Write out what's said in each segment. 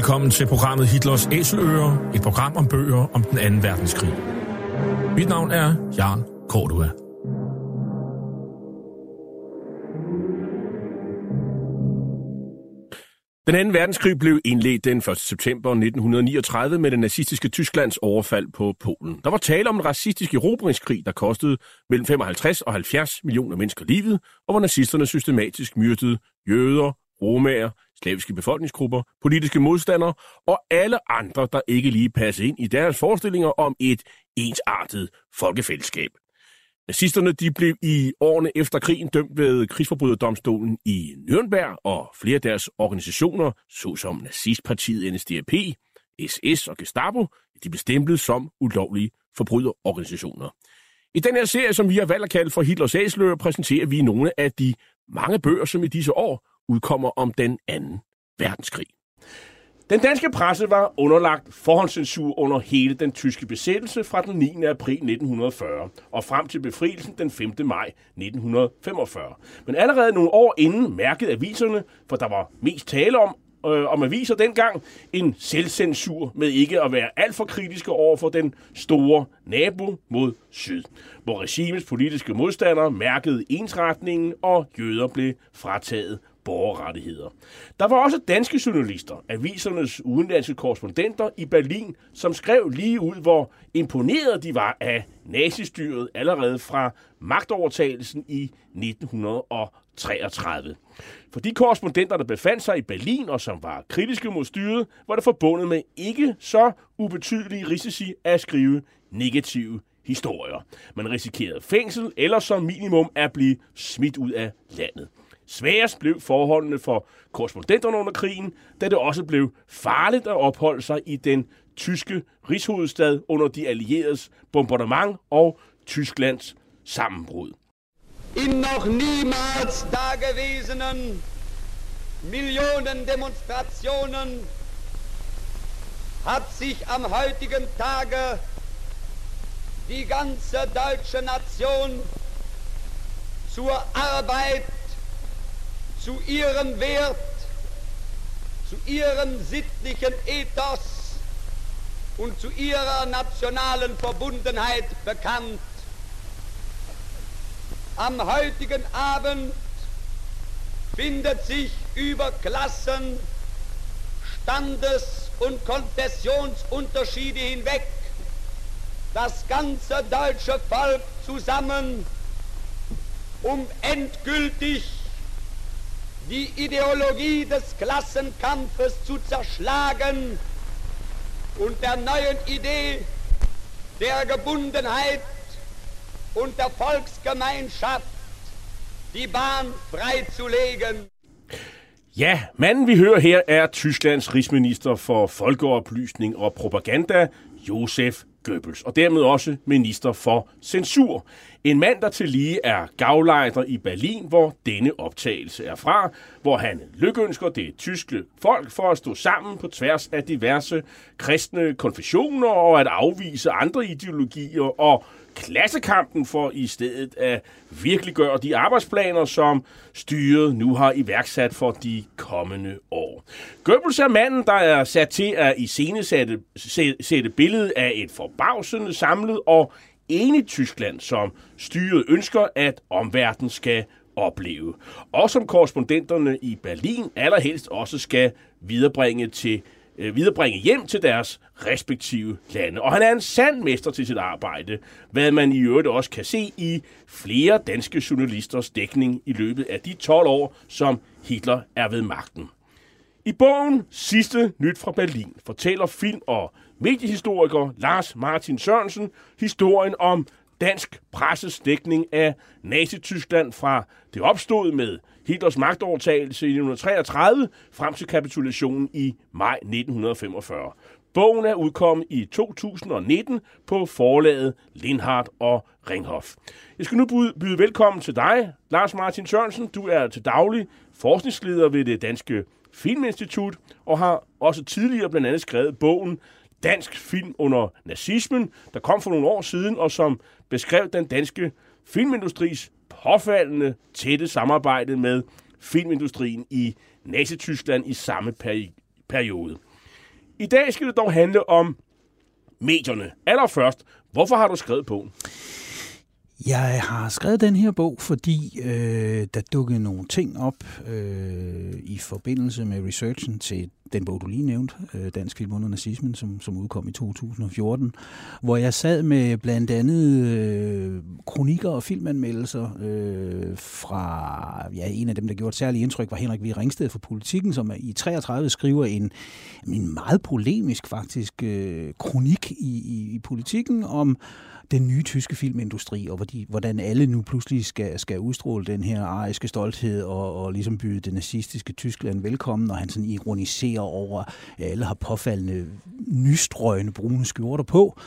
Velkommen til programmet Hitlers Æseløer, et program om bøger om den anden verdenskrig. Mit navn er Jan Cordua. Den anden verdenskrig blev indledt den 1. september 1939 med det nazistiske Tysklands overfald på Polen. Der var tale om en racistisk erobringskrig, der kostede mellem 55 og 70 millioner mennesker livet, og hvor nazisterne systematisk myrdede jøder, romager, slaviske befolkningsgrupper, politiske modstandere og alle andre, der ikke lige passede ind i deres forestillinger om et ensartet folkefællesskab. Nazisterne de blev i årene efter krigen dømt ved krigsforbryderdomstolen i Nürnberg, og flere af deres organisationer, såsom nazistpartiet NSDAP, SS og Gestapo, de blev stemplet som ulovlige forbryderorganisationer. I den her serie, som vi har valgt at kalde for Hitlers Æsler, præsenterer vi nogle af de mange bøger, som i disse år udkommer om den anden verdenskrig. Den danske presse var underlagt forhåndscensur under hele den tyske besættelse fra den 9. april 1940 og frem til befrielsen den 5. maj 1945. Men allerede nogle år inden mærkede aviserne, for der var mest tale om, øh, om aviser dengang, en selvcensur med ikke at være alt for kritiske over for den store nabo mod syd, hvor regimets politiske modstandere mærkede ensretningen, og jøder blev frataget borgerrettigheder. Der var også danske journalister, avisernes udenlandske korrespondenter i Berlin, som skrev lige ud, hvor imponeret de var af nazistyret allerede fra magtovertagelsen i 1933. For de korrespondenter, der befandt sig i Berlin og som var kritiske mod styret, var det forbundet med ikke så ubetydelige risici at skrive negative historier. Man risikerede fængsel eller som minimum at blive smidt ud af landet. Sværest blev forholdene for korrespondenterne under krigen, da det også blev farligt at opholde sig i den tyske rigshovedstad under de allieredes bombardement og Tysklands sammenbrud. In noch niemals dagewesenen Millionen Demonstrationen hat sich am heutigen Tage die ganze deutsche Nation zur Arbeit zu ihrem Wert, zu ihrem sittlichen Ethos und zu ihrer nationalen Verbundenheit bekannt. Am heutigen Abend findet sich über Klassen, Standes- und Konfessionsunterschiede hinweg das ganze deutsche Volk zusammen, um endgültig die Ideologie des Klassenkampfes zu zerschlagen und der neuen Idee der Gebundenheit und der Volksgemeinschaft die Bahn freizulegen. Ja, manden vi hører her er Tysklands rigsminister for folkeoplysning og propaganda, Josef Goebbels, og dermed også minister for censur. En mand, der til lige er gavlejder i Berlin, hvor denne optagelse er fra, hvor han lykønsker det tyske folk for at stå sammen på tværs af diverse kristne konfessioner og at afvise andre ideologier og klassekampen for i stedet at virkelig gøre de arbejdsplaner, som styret nu har iværksat for de kommende år. Goebbels er manden, der er sat til at iscenesætte sætte billedet af et forbavsende samlet og enigt Tyskland, som styret ønsker, at omverdenen skal opleve. Og som korrespondenterne i Berlin allerhelst også skal viderebringe til øh, viderebringe hjem til deres respektive lande. Og han er en sand mester til sit arbejde, hvad man i øvrigt også kan se i flere danske journalisters dækning i løbet af de 12 år, som Hitler er ved magten. I bogen Sidste Nyt fra Berlin fortæller film- og mediehistoriker Lars Martin Sørensen historien om dansk presses dækning af Nazi-Tyskland fra det opstod med Hitlers magtovertagelse i 1933 frem til kapitulationen i maj 1945. Bogen er udkommet i 2019 på forlaget Lindhardt og Ringhof. Jeg skal nu byde velkommen til dig, Lars Martin Sørensen. Du er til daglig forskningsleder ved det Danske Filminstitut og har også tidligere blandt andet skrevet bogen Dansk Film under nazismen, der kom for nogle år siden, og som beskrev den danske filmindustris påfaldende tætte samarbejde med filmindustrien i Nazi-Tyskland i samme peri- periode. I dag skal det dog handle om medierne. Allerførst, hvorfor har du skrevet bogen? Jeg har skrevet den her bog, fordi øh, der dukkede nogle ting op øh, i forbindelse med researchen til den bog, du lige nævnte, øh, Dansk Film under Nazismen, som, som udkom i 2014, hvor jeg sad med blandt andet øh, kronikker og filmanmeldelser øh, fra, ja, en af dem, der gjorde et særligt indtryk, var Henrik V. Ringsted for Politikken, som i 33 skriver en, en meget polemisk faktisk øh, kronik i, i, i Politikken om den nye tyske filmindustri, og hvordan alle nu pludselig skal, skal udstråle den her ariske stolthed og, og ligesom byde det nazistiske Tyskland velkommen, og han sådan ironiserer over, at alle har påfaldende nystrøgende brune skjorter på.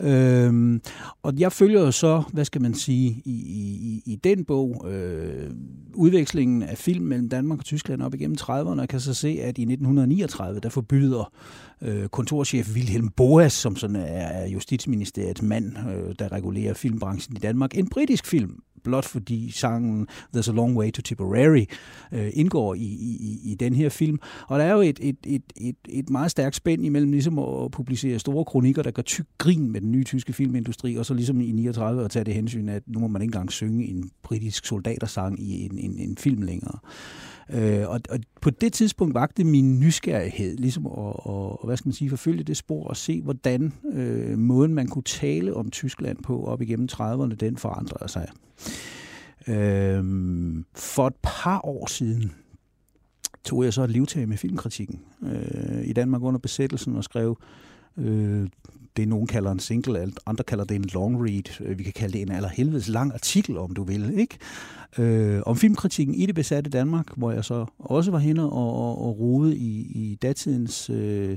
Øhm, og jeg følger jo så, hvad skal man sige, i, i, i den bog, øh, udvekslingen af film mellem Danmark og Tyskland op igennem 30'erne, og kan så se, at i 1939, der forbyder øh, kontorchef Wilhelm Boas, som sådan er Justitsministeriets mand, øh, der regulerer filmbranchen i Danmark, en britisk film, blot fordi sangen There's a Long Way to Tipperary øh, indgår i, i, i den her film. Og der er jo et, et, et, et, et meget stærkt spænd imellem ligesom at publicere store kronikker, der gør tyk grin med den nye tyske filmindustri, og så ligesom i 39 at tage det hensyn, at nu må man ikke engang synge en britisk soldatersang i en, en, en film længere. Øh, og, og på det tidspunkt vagte min nysgerrighed, ligesom at, og, hvad skal man sige, forfølge det spor og se, hvordan øh, måden, man kunne tale om Tyskland på op igennem 30'erne, den forandrede sig. Øh, for et par år siden tog jeg så et livtag med filmkritikken øh, i Danmark under besættelsen og skrev øh, det, nogen kalder en single, andre kalder det en long read. Øh, vi kan kalde det en allerhelvedes lang artikel, om du vil, ikke? Øh, om filmkritikken i det besatte Danmark, hvor jeg så også var henne og, og, og rode i, i datidens øh,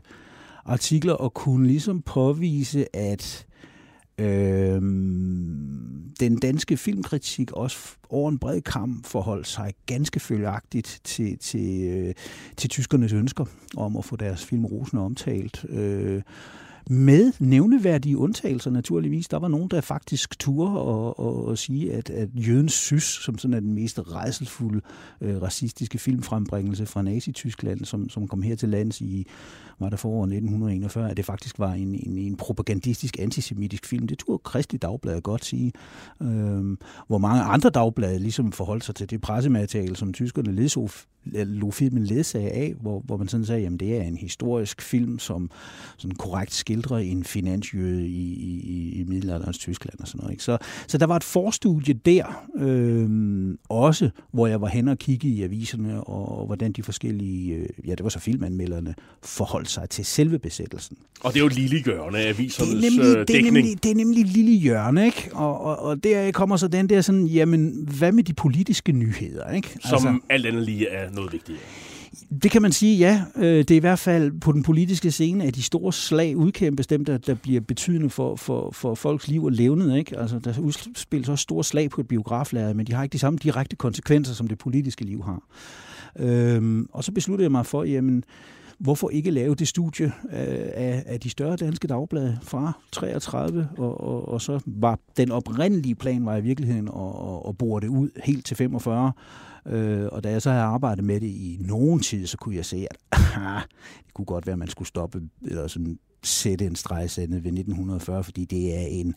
artikler og kunne ligesom påvise, at øh, den danske filmkritik også over en bred kamp forholdt sig ganske følgagtigt til, til, øh, til tyskernes ønsker om at få deres film rosende omtalt. Øh, med nævneværdige undtagelser naturligvis. Der var nogen, der faktisk turde og, og, og sige, at, at Jødens Sys, som sådan er den mest rejselfulde øh, racistiske filmfrembringelse fra Nazi-Tyskland, som, som kom her til lands i var der foråret 1941, at det faktisk var en, en, en propagandistisk antisemitisk film. Det turde Kristi Dagblad godt sige. Øhm, hvor mange andre dagblade ligesom forholdt sig til det pressemateriale, som tyskerne ledsog, øh, lå filmen ledsag af, hvor, hvor man sådan sagde, jamen det er en historisk film, som sådan korrekt skildrer en finansjøde i, i, i middelalderens Tyskland og sådan noget. Ikke? Så, så der var et forstudie der, øhm, også hvor jeg var hen og kigge i aviserne, og, og hvordan de forskellige, øh, ja det var så filmanmelderne, forholdt sig til selve besættelsen. Og det er jo lille af avisernes det er nemlig, øh, dækning. Det er nemlig, det er nemlig lille hjørne, ikke? Og, og, og der kommer så den der sådan, jamen, hvad med de politiske nyheder, ikke? Som altså, alt andet lige er noget vigtigt. Det kan man sige, ja. Øh, det er i hvert fald på den politiske scene, at de store slag udkæmpes, dem der, der bliver betydende for, for, for folks liv og levnet. Ikke? Altså, der udspilles også store slag på et biograflager, men de har ikke de samme direkte konsekvenser, som det politiske liv har. Øhm, og så besluttede jeg mig for, jamen, hvorfor ikke lave det studie øh, af, af de større danske dagblade fra 33, og, og, og så var den oprindelige plan var i virkeligheden at, at bore det ud helt til 45, Øh, og da jeg så havde arbejdet med det i nogen tid, så kunne jeg se, at aha, det kunne godt være, at man skulle stoppe eller sådan sætte en stregsende ved 1940, fordi det er en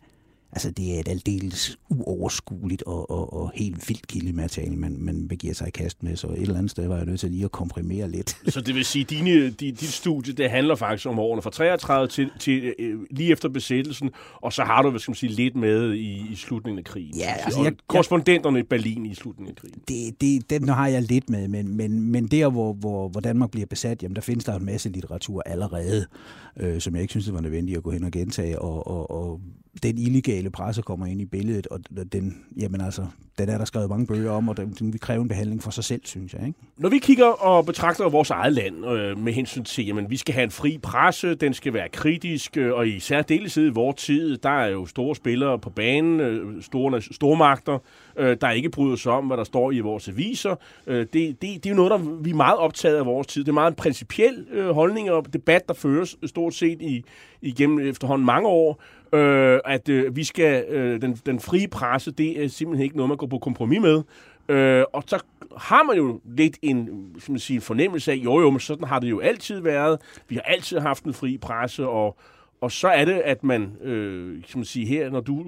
Altså, det er et aldeles uoverskueligt og, og, og helt vildt kildemateriale, man, man begiver sig i kast med, så et eller andet sted var jeg nødt til lige at komprimere lidt. Så det vil sige, at dine, dit, dit studie, det handler faktisk om årene fra 33 til, til øh, lige efter besættelsen, og så har du, hvad skal man sige, lidt med i, i slutningen af krigen. Ja, altså, jeg, korrespondenterne i Berlin i slutningen af krigen. Det, det, den har jeg lidt med, men, men, men der, hvor, hvor, hvor Danmark bliver besat, jamen der findes der en masse litteratur allerede, øh, som jeg ikke synes, det var nødvendigt at gå hen og gentage, og, og, og den illegale officielle presse kommer ind i billedet, og den, jamen altså, den er der skrevet mange bøger om, og den, den vil kræve en behandling for sig selv, synes jeg. Ikke? Når vi kigger og betragter vores eget land øh, med hensyn til, at vi skal have en fri presse, den skal være kritisk, øh, og i særdeleshed i vores tid, der er jo store spillere på banen, øh, store, store magter, øh, der ikke bryder sig om, hvad der står i vores aviser. Øh, det, det, det er jo noget, der vi er meget optaget af vores tid. Det er meget en principiel øh, holdning og debat, der føres stort set i, igennem efterhånden mange år, øh, at øh, vi skal øh, den, den frie presse, det er simpelthen ikke noget, man går på kompromis med. Øh, og så har man jo lidt en, skal man sige, fornemmelse af, jo jo, men sådan har det jo altid været. Vi har altid haft en fri presse, og, og så er det, at man, øh, skal man sige her, når du øh,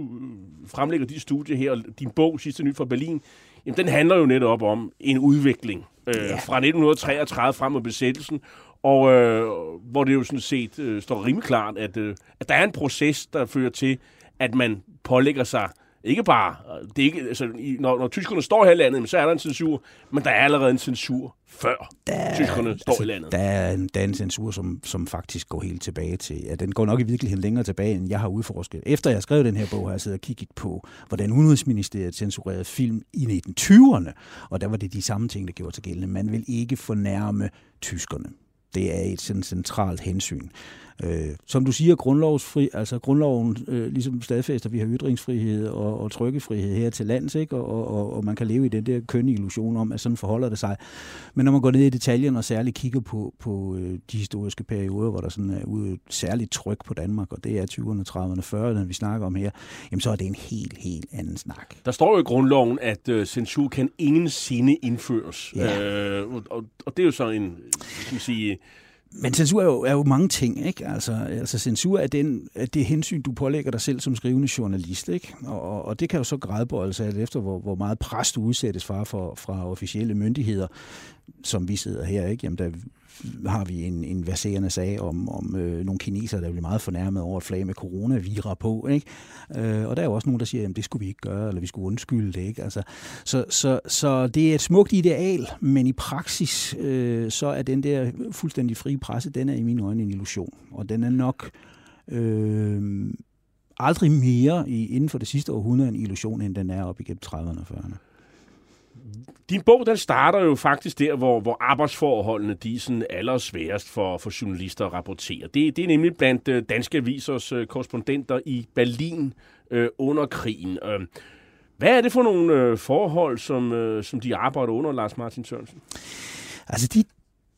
fremlægger dit studie her, og din bog, Sidste Nyt fra Berlin, jamen den handler jo netop om en udvikling øh, ja. fra 1933 frem mod besættelsen, og øh, hvor det jo sådan set øh, står rimelig klart, at, øh, at der er en proces, der fører til, at man pålægger sig ikke bare, det er ikke, altså, når, når tyskerne står her i landet, så er der en censur, men der er allerede en censur før der, tyskerne står altså, i landet. Der er, en, der er en censur, som, som faktisk går helt tilbage til, ja, den går nok i virkeligheden længere tilbage, end jeg har udforsket. Efter jeg skrev den her bog, har jeg siddet og kigget på, hvordan Udenrigsministeriet censurerede film i 1920'erne, og der var det de samme ting, der gjorde til gældende. Man vil ikke fornærme tyskerne. Det er et sådan centralt hensyn. Øh, som du siger, grundlovsfri, altså grundloven øh, ligesom stadfæster, vi har ytringsfrihed og, og trykkefrihed her til lands, ikke? Og, og, og man kan leve i den der kønne illusion om, at sådan forholder det sig. Men når man går ned i detaljen og særligt kigger på, på øh, de historiske perioder, hvor der sådan er ude særligt tryk på Danmark, og det er 20'erne, 30'erne, 40'erne, vi snakker om her, jamen så er det en helt, helt anden snak. Der står jo i grundloven, at øh, censur kan ingen sinde indføres. Ja. Øh, og, og det er jo så en, skal man sige, men censur er jo, er jo mange ting, ikke? Altså, altså censur er, den, er det hensyn, du pålægger dig selv som skrivende journalist, ikke? Og, og det kan jo så gradbøjelse alt efter, hvor, hvor meget pres du udsættes fra, for, fra officielle myndigheder, som vi sidder her, ikke? Jamen, der har vi en, en verserende sag om, om øh, nogle kinesere, der bliver meget fornærmet over at flage med coronavira på. Ikke? Øh, og der er jo også nogen, der siger, at det skulle vi ikke gøre, eller vi skulle undskylde det. Ikke? Altså, så, så, så det er et smukt ideal, men i praksis, øh, så er den der fuldstændig frie presse, den er i mine øjne en illusion. Og den er nok... Øh, aldrig mere i, inden for det sidste århundrede en illusion, end den er op igennem 30'erne og 40'erne. Din bog, den starter jo faktisk der, hvor, hvor arbejdsforholdene de er sådan allersværest for, for journalister at rapportere. Det, det er nemlig blandt øh, danske avisers øh, korrespondenter i Berlin øh, under krigen. Øh, hvad er det for nogle øh, forhold, som, øh, som de arbejder under, Lars Martin Sørensen? Altså, de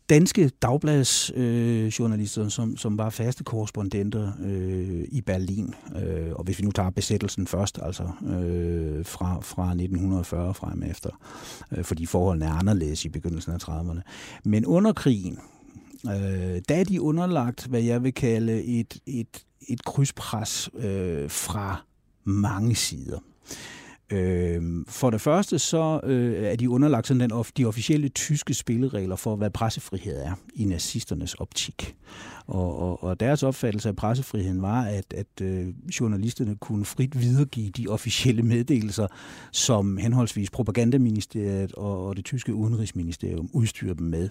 danske dagbladsjournalister, øh, som, som var faste korrespondenter øh, i Berlin. Øh, og hvis vi nu tager besættelsen først, altså øh, fra, fra 1940 frem efter, øh, fordi forholdene er anderledes i begyndelsen af 30'erne. Men under krigen, øh, der er de underlagt, hvad jeg vil kalde et, et, et krydspres øh, fra mange sider. Øh, for det første så øh, er de underlagt sådan den, de officielle tyske spilleregler for, hvad pressefrihed er i nazisternes optik. Og, og, og deres opfattelse af pressefriheden var, at, at øh, journalisterne kunne frit videregive de officielle meddelelser, som henholdsvis propagandaministeriet og, og det tyske udenrigsministerium udstyrer dem med.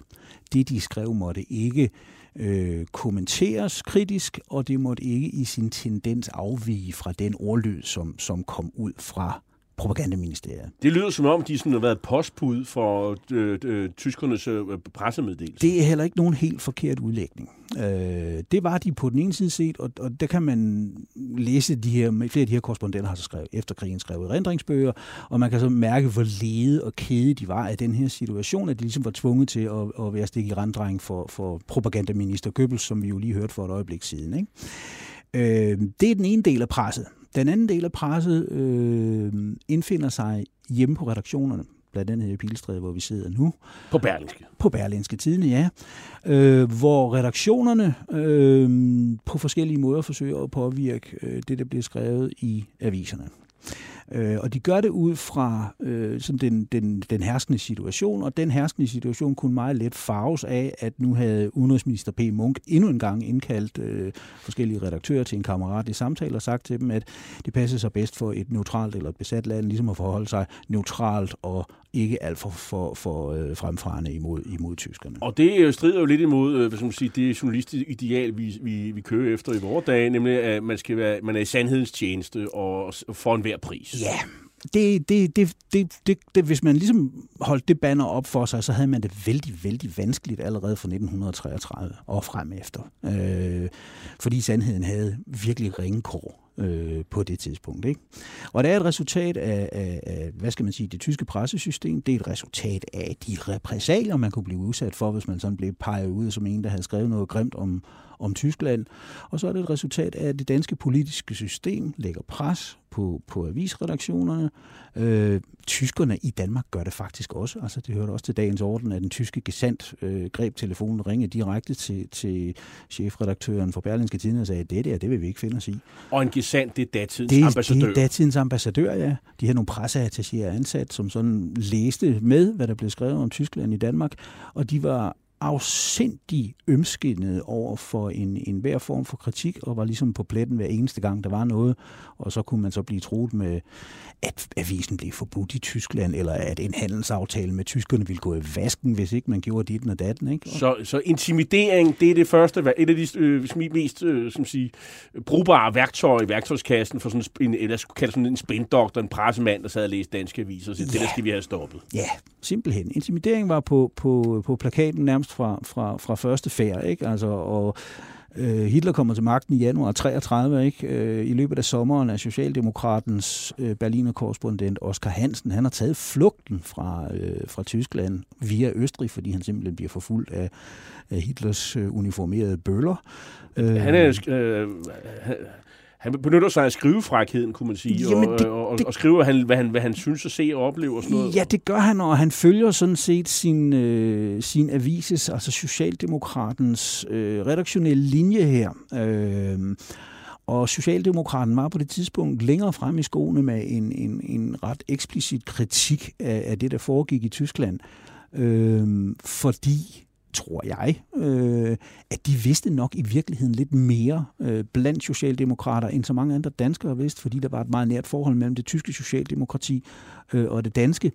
Det, de skrev, måtte ikke øh, kommenteres kritisk, og det måtte ikke i sin tendens afvige fra den ordlyd, som, som kom ud fra propagandaministeriet. Det lyder som om, de sådan har været postbud for øh, øh, tyskernes øh, pressemeddelelse. Det er heller ikke nogen helt forkert udlægning. Øh, det var de på den ene side set, og, og der kan man læse de her, flere af de her korrespondenter har så skrevet, efter krigen skrevet rendringsbøger, og man kan så mærke, hvor lede og kede de var af den her situation, at de ligesom var tvunget til at, at være stik i renddreng for, for propagandaminister Goebbels, som vi jo lige hørte for et øjeblik siden. Ikke? Øh, det er den ene del af presset. Den anden del af presset øh, indfinder sig hjemme på redaktionerne blandt andet her i Pilestræde, hvor vi sidder nu. På Berlinske. På Berlinske Tidene, ja. Øh, hvor redaktionerne øh, på forskellige måder forsøger at påvirke øh, det, der bliver skrevet i aviserne. Øh, og de gør det ud fra øh, sådan den, den, den herskende situation, og den herskende situation kunne meget let farves af, at nu havde udenrigsminister P. Munk endnu en gang indkaldt øh, forskellige redaktører til en kammerat i samtale og sagt til dem, at det passer sig bedst for et neutralt eller et besat land ligesom at forholde sig neutralt og ikke alt for, for, for øh, fremfarende imod, imod tyskerne. Og det strider jo lidt imod øh, skal man sige, det journalistiske ideal, vi, vi, vi kører efter i vores dage, nemlig at man, skal være, man er i sandhedens tjeneste og for enhver pris. Ja, det, det, det, det, det, det, hvis man ligesom holdt det banner op for sig, så havde man det vældig, vældig vanskeligt allerede fra 1933 og frem efter. Øh, fordi sandheden havde virkelig ringe kår øh, på det tidspunkt. Ikke? Og det er et resultat af, af, af, hvad skal man sige, det tyske pressesystem. Det er et resultat af de repressalier, man kunne blive udsat for, hvis man sådan blev peget ud som en, der havde skrevet noget grimt om, om Tyskland. Og så er det et resultat af, at det danske politiske system lægger pres på, på avisredaktionerne. Øh, tyskerne i Danmark gør det faktisk også. Altså, det hørte også til dagens orden, at den tyske gesandt øh, greb telefonen og ringede direkte til, til chefredaktøren for Berlinske Tidende og sagde, at det der, det vil vi ikke finde os i. Og en gesandt, det er datidens det, ambassadør? Det er datidens ambassadør, ja. De har nogle presseattachéer ansat, som sådan læste med, hvad der blev skrevet om Tyskland i Danmark, og de var afsindig ømskinnet over for en, en hver form for kritik, og var ligesom på pletten hver eneste gang, der var noget, og så kunne man så blive troet med, at avisen blev forbudt i Tyskland, eller at en handelsaftale med tyskerne ville gå i vasken, hvis ikke man gjorde dit og datten. Ikke? Så, så intimidering, det er det første, et af de øh, mest øh, som sige, brugbare værktøjer i værktøjskassen for sådan en, eller skulle kalde sådan en spindoktor, en pressemand, der sad og læste danske aviser, så ja. det der skal vi have stoppet. Ja, simpelthen. Intimidering var på, på, på plakaten nærmest fra, fra, fra første færd, ikke? Altså, og øh, Hitler kommer til magten i januar 33, ikke? Øh, I løbet af sommeren er Socialdemokratens øh, Berliner-korrespondent Oskar Hansen, han har taget flugten fra, øh, fra Tyskland via Østrig, fordi han simpelthen bliver forfulgt af, af Hitlers øh, uniformerede bøller. Øh, han er, øh, han benytter sig af skrivefrækheden, kunne man sige, Jamen, det, og, og, det, og skriver, han, hvad, han, hvad han synes at se og opleve og sådan noget. Ja, det gør han, og han følger sådan set sin, øh, sin avises, altså Socialdemokratens øh, redaktionelle linje her. Øh, og Socialdemokraten var på det tidspunkt længere frem i skoene med en, en, en ret eksplicit kritik af, af det, der foregik i Tyskland. Øh, fordi tror jeg, øh, at de vidste nok i virkeligheden lidt mere øh, blandt socialdemokrater, end så mange andre danskere vidste, fordi der var et meget nært forhold mellem det tyske socialdemokrati øh, og det danske.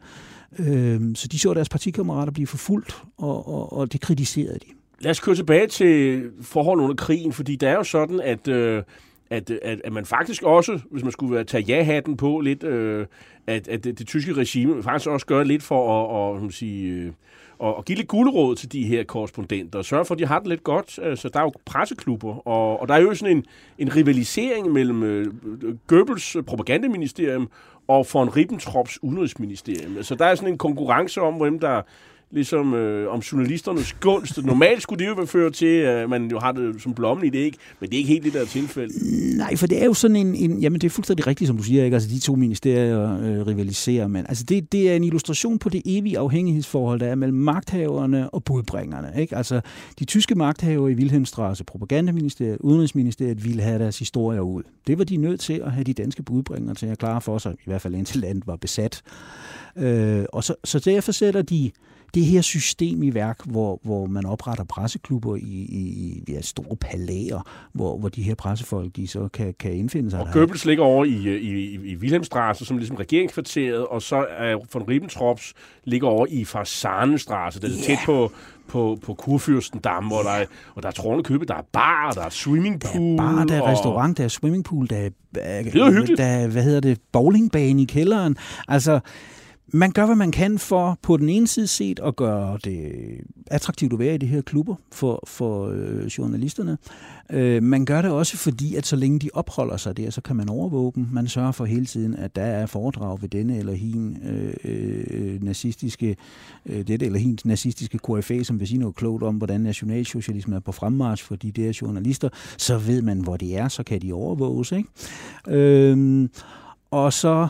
Øh, så de så deres partikammerater blive forfulgt, og, og, og det kritiserede de. Lad os køre tilbage til forholdene under krigen, fordi det er jo sådan, at... Øh at, at, at man faktisk også, hvis man skulle tage ja-hatten på lidt, øh, at, at det, det tyske regime faktisk også gør lidt for at, at, at sige, øh, og, og give lidt guldråd til de her korrespondenter, og sørge for, at de har det lidt godt. Øh, så der er jo presseklubber, og, og der er jo sådan en, en rivalisering mellem øh, Goebbels øh, propagandaministerium og von Ribbentrops udenrigsministerium. Så der er sådan en konkurrence om, hvem der ligesom øh, om journalisternes gunst. Normalt skulle det jo føre til, at man jo har det som blommen i det, ikke? Men det er ikke helt det, der tilfælde. Nej, for det er jo sådan en, en jamen det er fuldstændig rigtigt, som du siger, ikke? Altså de to ministerier øh, rivaliserer, men altså det, det er en illustration på det evige afhængighedsforhold, der er mellem magthaverne og budbringerne, ikke? Altså de tyske magthavere i Wilhelmstrasse, propagandaministeriet, udenrigsministeriet ville have deres historier ud. Det var de nødt til at have de danske budbringere til at klare for sig, i hvert fald indtil landet var besat. Øh, og så, så derfor sætter de det her system i værk, hvor, hvor man opretter presseklubber i, i ja, store palæer, hvor, hvor de her pressefolk de så kan, kan indfinde sig. Og Goebbels ligger over i, i, i Wilhelmstrasse, som ligesom regeringskvarteret, og så er von Ribbentrops ligger over i Fasanenstrasse, det er yeah. tæt på, på, på Kurfürstendam, hvor der er, og der er trådende købe, der er bar, der er swimmingpool. Der er bar, der er og... restaurant, der er swimmingpool, der er, det er der er, hvad hedder det, bowlingbane i kælderen. Altså, man gør, hvad man kan for på den ene side set at gøre det attraktivt at være i de her klubber for, for øh, journalisterne. Øh, man gør det også fordi, at så længe de opholder sig der, så kan man overvåge dem. Man sørger for hele tiden, at der er foredrag ved denne eller hin øh, øh, nazistiske, øh, dette eller hin nazistiske KFA, som vil sige noget klogt om, hvordan nationalsocialismen er på fremmarch for de der journalister. Så ved man, hvor de er, så kan de overvåges. Ikke? Øh, og så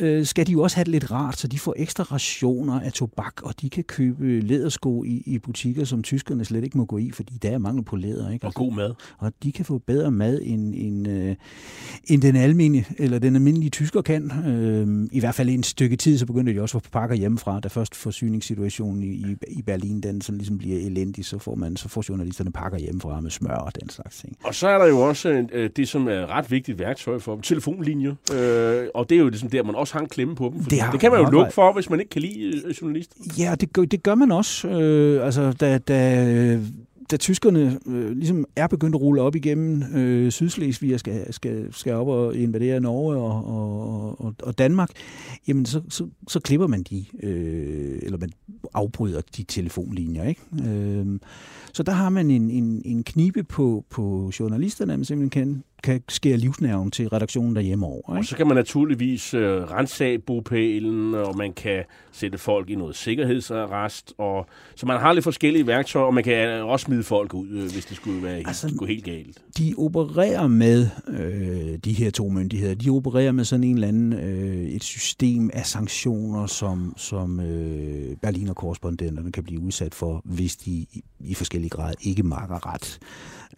øh, skal de jo også have det lidt rart, så de får ekstra rationer af tobak, og de kan købe lædersko i, i butikker, som tyskerne slet ikke må gå i, fordi der er mangel på læder. Ikke? Og god mad. Og de kan få bedre mad, end, end, øh, end den almindelige, eller den almindelige tysker kan. Øh, I hvert fald en stykke tid, så begynder de også at få pakker hjemmefra, da først forsyningssituationen i, i, i Berlin, den sådan ligesom bliver elendig, så får, man, så får journalisterne pakker hjemmefra med smør og den slags ting. Og så er der jo også øh, det, som er ret vigtigt værktøj for telefonlinjer, øh, og det er jo ligesom der, man også også har en klemme på dem. Det, det kan man jo lukke for, hvis man ikke kan lide øh, journalister. Ja, det gør, det gør man også. Øh, altså, da, da da tyskerne øh, ligesom er begyndt at rulle op igennem øh, Sydslesvig og skal, skal, skal op og invadere Norge og, og, og, og Danmark, jamen så, så, så klipper man de, øh, eller man afbryder de telefonlinjer. Ikke? Øh, så der har man en, en, en knibe på, på journalisterne, man simpelthen kan kan skære livsnerven til redaktionen derhjemme over. Ikke? Og så kan man naturligvis øh, rense bopælen, og man kan sætte folk i noget sikkerhedsarrest. Og, så man har lidt forskellige værktøjer, og man kan øh, også smide folk ud, øh, hvis det skulle være altså, helt, gå helt galt. De opererer med, øh, de her to myndigheder, de opererer med sådan en eller anden, øh, et system af sanktioner, som, som øh, Berliner korrespondenterne kan blive udsat for, hvis de i, i forskellige grad ikke makker ret.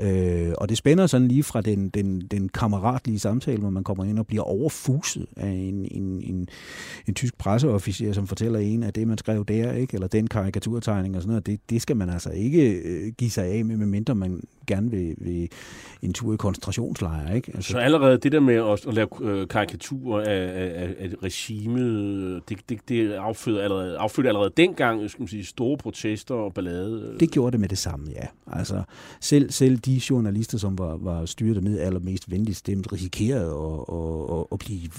Øh, og det spænder sådan lige fra den, den, den kammeratlige samtale, hvor man kommer ind og bliver overfuset af en, en, en, en tysk presseofficer, som fortæller en, at det, man skrev der, ikke, eller den karikaturtegning og sådan noget, det, det skal man altså ikke øh, give sig af med, medmindre man gerne vil, vil en tur i koncentrationslejre. Ikke? Altså, så allerede det der med at, at lave øh, karikaturer af, af, af regimet, det, det, det affødte allerede, affødte allerede dengang skal man sige, store protester og ballade? Det gjorde det med det samme, ja. Altså, selv, selv de journalister, som var, var styret ned allermest venligt stemt, risikerede at, at, at, at blive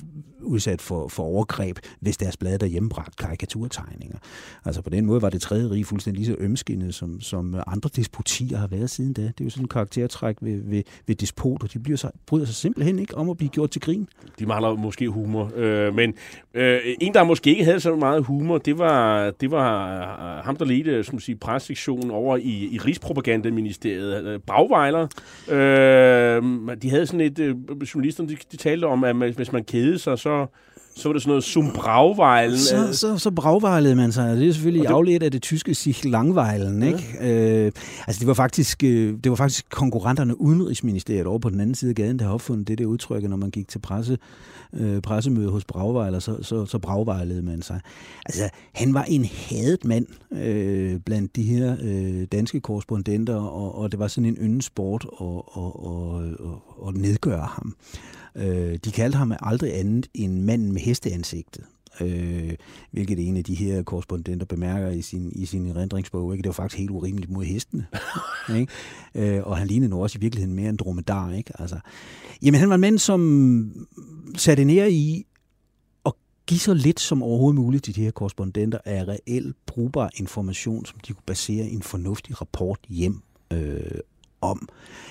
udsat for, for overgreb, hvis deres blad derhjemme bragte karikaturtegninger. Altså på den måde var det tredje rige fuldstændig lige så ømskinnet, som, som andre despotier har været siden da. Det er jo sådan en karaktertræk ved, ved, ved despoter. De bliver så, bryder sig simpelthen ikke om at blive gjort til grin. De mangler måske humor. Øh, men øh, en, der måske ikke havde så meget humor, det var, det var øh, ham, der ledte øh, som sige, pressektionen over i, i Rigspropagandaministeriet, øh, Bag, Bragvejler. Øh, de havde sådan et, øh, journalisterne, de, de talte om, at hvis man kedede sig, så så var det sådan noget som Brauweilen. Så, så, så bragvejlede man sig. Det er selvfølgelig det... afledt af det tyske sich Langweilen. Ikke? Ja. Øh, altså det var, faktisk, øh, det var faktisk konkurrenterne udenrigsministeriet over på den anden side af gaden, der har opfundet det der udtryk, når man gik til presse, øh, pressemøde hos Brauweiler, så, så, så bragvejlede man sig. Altså han var en hadet mand øh, blandt de her øh, danske korrespondenter, og, og det var sådan en yndesport sport at, at, at, at nedgøre ham. Øh, de kaldte ham aldrig andet end manden med hesteansigtet. Øh, hvilket en af de her korrespondenter bemærker i sin, i sin erindringsbog. Ikke? Det var faktisk helt urimeligt mod hestene. ikke? Øh, og han lignede nu også i virkeligheden mere en dromedar. Ikke? Altså, jamen, han var en mand, som satte ned i at give så lidt som overhovedet muligt til de her korrespondenter af reelt brugbar information, som de kunne basere en fornuftig rapport hjem øh, om.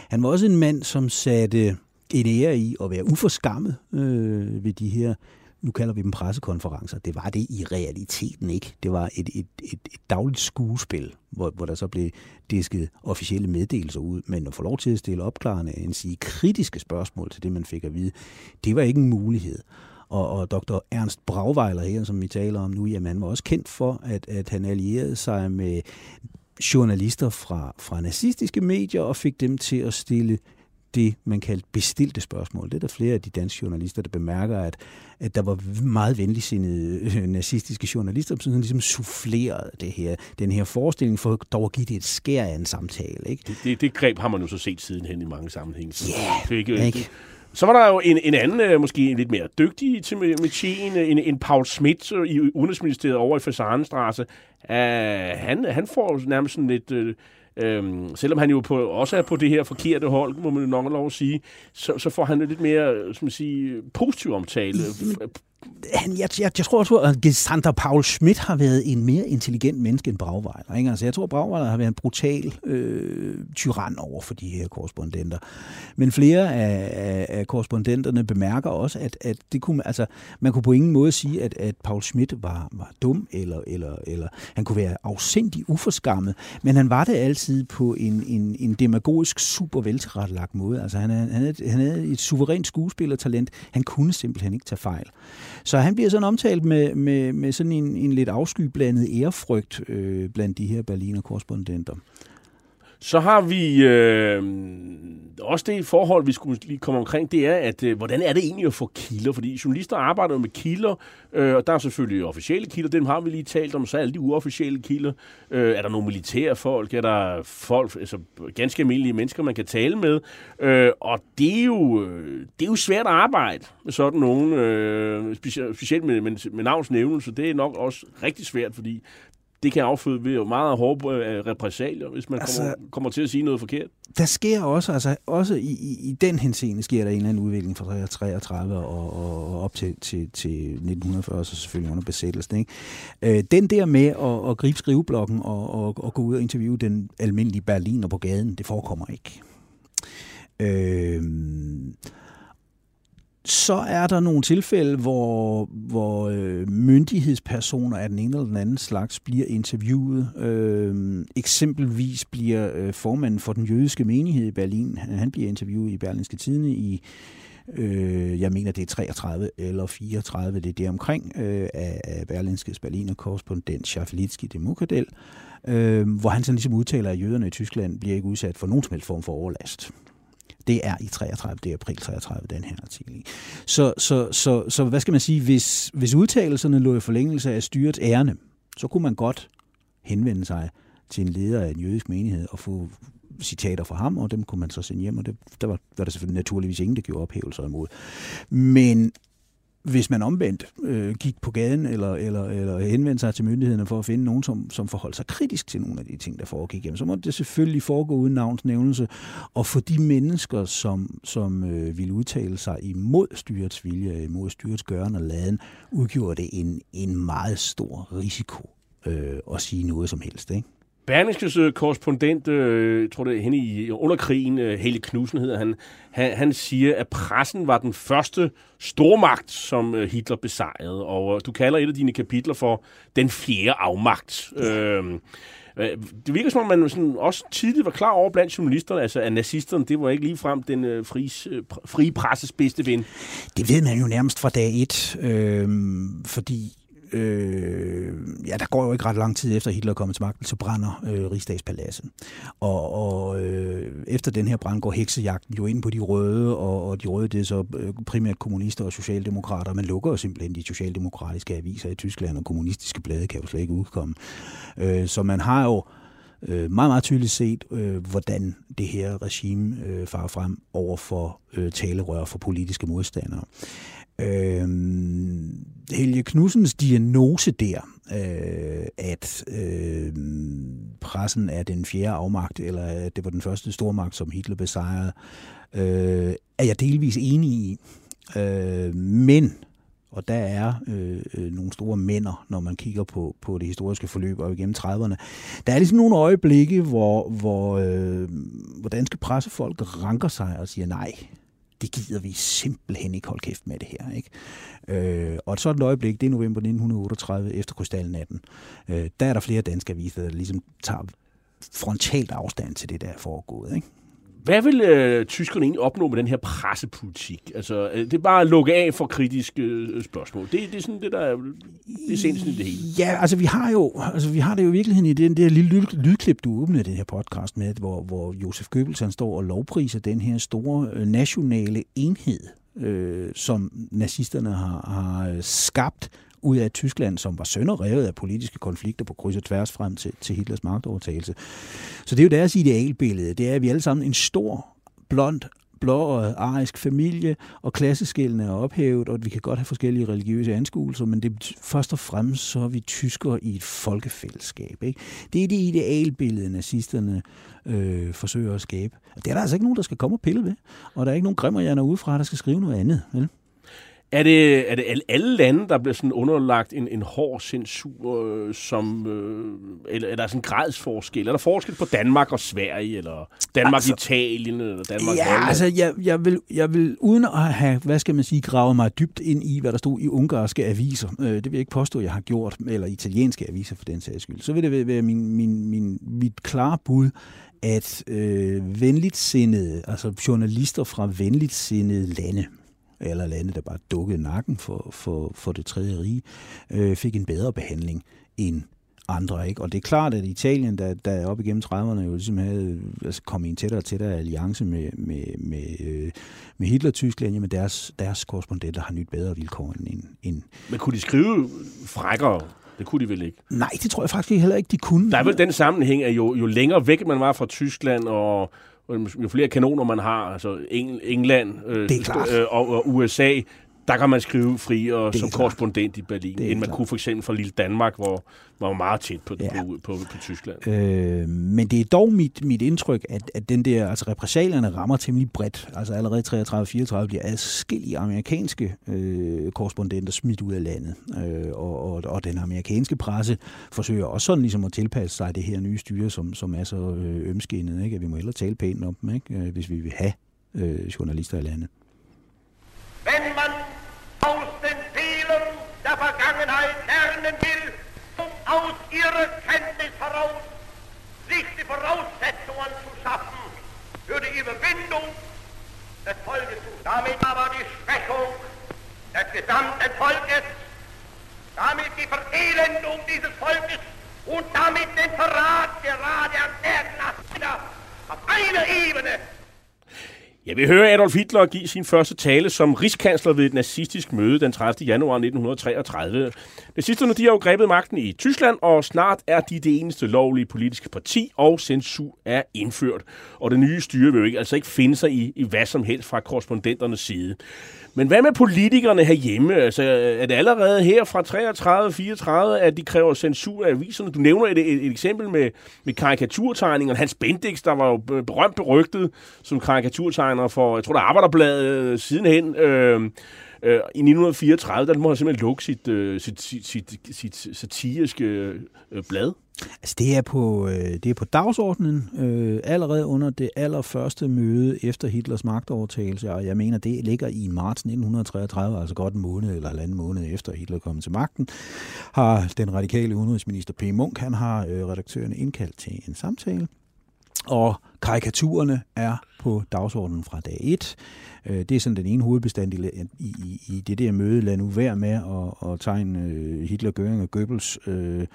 Han var også en mand, som satte en ære i at være uforskammet øh, ved de her, nu kalder vi dem pressekonferencer. Det var det i realiteten ikke. Det var et, et, et, et dagligt skuespil, hvor, hvor der så blev disket officielle meddelelser ud. Men at få lov til at stille opklarende, en sige kritiske spørgsmål til det, man fik at vide, det var ikke en mulighed. Og, og dr. Ernst Brauweiler her, som vi taler om nu, jamen han var også kendt for, at, at han allierede sig med journalister fra, fra nazistiske medier og fik dem til at stille det, man kaldte bestilte spørgsmål. Det er der flere af de danske journalister, der bemærker, at, at der var meget venligsindede øh, nazistiske journalister, som sådan ligesom soufflerede det her, den her forestilling for dog at give det et skær af en samtale. Ikke? Det, det, det greb har man jo så set sidenhen i mange sammenhænge. Ja, yeah, ikke, ikke? Så var der jo en, en anden, øh, måske lidt mere dygtig til metieren, en, en Paul Schmidt i Udenrigsministeriet over i Fasanenstrasse. Uh, han, han får nærmest sådan lidt... Uh, Øhm, selvom han jo på, også er på det her forkerte hold, må man nok lov at sige, så, så får han lidt mere øh, som man siger, positiv omtale han, jeg, jeg, jeg tror også, at Gesander Paul Schmidt har været en mere intelligent menneske end Bragweiler. Ikke? Altså, jeg tror, Bragweiler har været en brutal øh, tyran over for de her korrespondenter. Men flere af, af, af korrespondenterne bemærker også, at, at det kunne, altså, man kunne på ingen måde sige, at, at Paul Schmidt var, var dum, eller, eller, eller han kunne være afsindig uforskammet, men han var det altid på en, en, en demagogisk, super veltilrettelagt måde. Altså, han, han, havde, han havde et suverænt skuespillertalent. Han kunne simpelthen ikke tage fejl. Så han bliver sådan omtalt med, med, med sådan en, en lidt afskyblandet ærefrygt øh, blandt de her Berliner korrespondenter. Så har vi øh, også det forhold, vi skulle lige komme omkring, det er, at øh, hvordan er det egentlig at få kilder? Fordi journalister arbejder jo med kilder, øh, og der er selvfølgelig officielle kilder, dem har vi lige talt om, så er alle de uofficielle kilder. Øh, er der nogle militære folk? Er der folk, altså ganske almindelige mennesker, man kan tale med? Øh, og det er, jo, øh, det er jo svært at arbejde med sådan nogen, øh, specielt med, med, med navnsnævnelse. Det er nok også rigtig svært, fordi det kan afføde ved meget hårde øh, repræsalier, hvis man altså, kommer, kommer til at sige noget forkert. Der sker også, altså også i, i, i den henseende sker der en eller anden udvikling fra 33 og, og op til, til, til 1940, så selvfølgelig under besættelsen. Ikke? Øh, den der med at, at gribe skriveblokken og, og, og gå ud og interviewe den almindelige berliner på gaden, det forekommer ikke. Øh, så er der nogle tilfælde, hvor, hvor øh, myndighedspersoner af den ene eller den anden slags bliver interviewet. Øh, eksempelvis bliver øh, formanden for den jødiske menighed i Berlin, han, han bliver interviewet i Berlinske Tidene i, øh, jeg mener det er 33 eller 34, det er det omkring, øh, af, af Berlinskes Berliner korrespondent Schaffelitski de Mukadel, øh, hvor han sådan ligesom udtaler, at jøderne i Tyskland bliver ikke udsat for nogen som helst form for overlast. Det er i 33, det er april 33, den her artikel. Så, så, så, så hvad skal man sige, hvis, hvis udtalelserne lå i forlængelse af styrets ærne, så kunne man godt henvende sig til en leder af en jødisk menighed og få citater fra ham, og dem kunne man så sende hjem, og det, der var, var der selvfølgelig naturligvis ingen, der gjorde ophævelser imod. Men hvis man omvendt øh, gik på gaden eller, eller, eller henvendte sig til myndighederne for at finde nogen, som, som forholdt sig kritisk til nogle af de ting, der foregik, jamen, så må det selvfølgelig foregå uden navnsnævnelse. Og for de mennesker, som, som øh, ville udtale sig imod styrets vilje, imod styrets gøren og laden, udgjorde det en, en meget stor risiko øh, at sige noget som helst. Ikke? Berlingskes øh, korrespondent, øh, jeg tror det er hende i, under krigen, øh, Knudsen hedder han, han, han siger, at pressen var den første stormagt, som øh, Hitler besejrede, og øh, du kalder et af dine kapitler for den fjerde afmagt. Øh, øh, det virker som om, man sådan også tidligt var klar over blandt journalisterne, altså at nazisterne, det var ikke lige frem den øh, frie, øh, frie presses bedste ven. Det ved man jo nærmest fra dag et, øh, fordi øh, ja, der går jo ikke ret lang tid efter Hitler er kommet til magten, så brænder øh, Rigsdagspaladset. Og, og øh, efter den her brand går heksejagten jo ind på de røde, og, og de røde det er så øh, primært kommunister og socialdemokrater. Man lukker jo simpelthen de socialdemokratiske aviser i Tyskland, og kommunistiske blade kan jo slet ikke udkomme. Øh, så man har jo øh, meget, meget tydeligt set, øh, hvordan det her regime øh, farer frem over for øh, talerør for politiske modstandere. Øh, Helge Knudsens diagnose der, øh, at øh, pressen er den fjerde afmagt, eller at det var den første stormagt, som Hitler besejrede, øh, er jeg delvis enig i. Øh, men, og der er øh, øh nogle store mænder, når man kigger på, på det historiske forløb og igennem 30'erne, der er ligesom nogle øjeblikke, hvor, hvor, øh, hvor danske pressefolk ranker sig og siger nej det gider vi simpelthen ikke holde kæft med det her. Ikke? Øh, og et sådan øjeblik, det er november 1938 efter krystalnatten. Øh, der er der flere danske aviser, der ligesom tager frontalt afstand til det, der er foregået. Ikke? Hvad vil øh, tyskerne egentlig opnå med den her pressepolitik? Altså, øh, det er bare at lukke af for kritiske øh, spørgsmål. Det, det er sådan det, der er, det er sindssygt det hele. Ja, altså vi har jo, altså vi har det jo i virkeligheden i den der lille lyd, lydklip, du åbnede den her podcast med, hvor, hvor Josef Goebbels han står og lovpriser den her store øh, nationale enhed, øh, som nazisterne har, har øh, skabt ud af Tyskland, som var sønderrevet af politiske konflikter på kryds og tværs frem til, til Hitlers magtovertagelse. Så det er jo deres idealbillede. Det er, at vi alle sammen en stor, blond, blåøjet arisk familie, og klasseskillene er ophævet, og vi kan godt have forskellige religiøse anskuelser, men det først og fremmest så er vi tyskere i et folkefællesskab. Ikke? Det er det idealbillede, nazisterne øh, forsøger at skabe. Og det er der altså ikke nogen, der skal komme og pille ved, og der er ikke nogen grimmerhjerner udefra, der skal skrive noget andet. Vel? Er det, er det alle lande, der bliver sådan underlagt en, en hård censur, øh, som, øh, eller er der sådan en gradsforskel? Er der forskel på Danmark og Sverige, eller Danmark altså, Italien, eller Danmark Ja, Holland? altså jeg, jeg, vil, jeg vil, uden at have, hvad skal man sige, gravet mig dybt ind i, hvad der stod i ungarske aviser, øh, det vil jeg ikke påstå, jeg har gjort, eller italienske aviser for den sags skyld, så vil det være min, min, min, mit klare bud, at øh, venligt sindede, altså journalister fra venligt sindede lande, eller lande, der bare dukkede nakken for, for, for det tredje rige, øh, fik en bedre behandling end andre. Ikke? Og det er klart, at Italien, der, der op igennem 30'erne jo ligesom havde altså, kommet i en tættere og tættere alliance med, med, med, øh, med Hitler-Tyskland, jamen deres, deres korrespondenter har nyt bedre vilkår end, end... Men kunne de skrive frækkere? Det kunne de vel ikke? Nej, det tror jeg faktisk heller ikke, de kunne. Der er vel den sammenhæng, at jo, jo længere væk man var fra Tyskland, og jo flere kanoner man har, altså England øh, øh, og, og USA, der kan man skrive fri og som korrespondent i Berlin, end man klart. kunne for eksempel fra lille Danmark, hvor man var meget tæt på, ja. på, på, på Tyskland. Øh, men det er dog mit, mit indtryk, at, at den der, altså repressalierne rammer temmelig bredt. Altså allerede 33-34 bliver adskillige amerikanske øh, korrespondenter smidt ud af landet. Øh, og, og, og den amerikanske presse forsøger også sådan ligesom at tilpasse sig det her nye styre, som, som er så øh, ømskinnet, ikke? at vi må hellere tale pænt om dem, ikke? Øh, hvis vi vil have øh, journalister i landet. Ihrer Kenntnis heraus sich die Voraussetzungen zu schaffen für die Überwindung des Volkes. Damit aber die Schwächung des gesamten Volkes, damit die Verelendung dieses Volkes und damit den Verrat gerade an der Klasse auf einer Ebene Ja, vi hører Adolf Hitler give sin første tale som rigskansler ved et nazistisk møde den 30. januar 1933. Nazisterne de har jo grebet magten i Tyskland, og snart er de det eneste lovlige politiske parti, og censur er indført. Og det nye styre vil jo ikke, altså ikke finde sig i, i hvad som helst fra korrespondenternes side. Men hvad med politikerne herhjemme? Altså, er det allerede her fra 33-34, at de kræver censur af aviserne? Du nævner et, et, et eksempel med, med karikaturtegningerne. Hans Bendix, der var jo berømt berygtet som karikaturtegner for, jeg tror, der Arbejderbladet øh, sidenhen. Øh, Øh, I 1934, der må han simpelthen lukke sit, øh, sit, sit, sit, sit satiriske øh, blad. Altså, det er på, øh, det er på dagsordenen øh, allerede under det allerførste møde efter Hitlers magtovertagelse, og jeg mener, det ligger i marts 1933, altså godt en måned eller halvanden måned efter Hitler kom til magten, har den radikale udenrigsminister P. Munk, han har øh, redaktørerne indkaldt til en samtale, og karikaturerne er på dagsordenen fra dag 1. Øh, det er sådan den ene hovedbestanddel i, i, i det der møde. Lad nu være med at, at tegne øh, Hitler, Göring og Goebbels øh,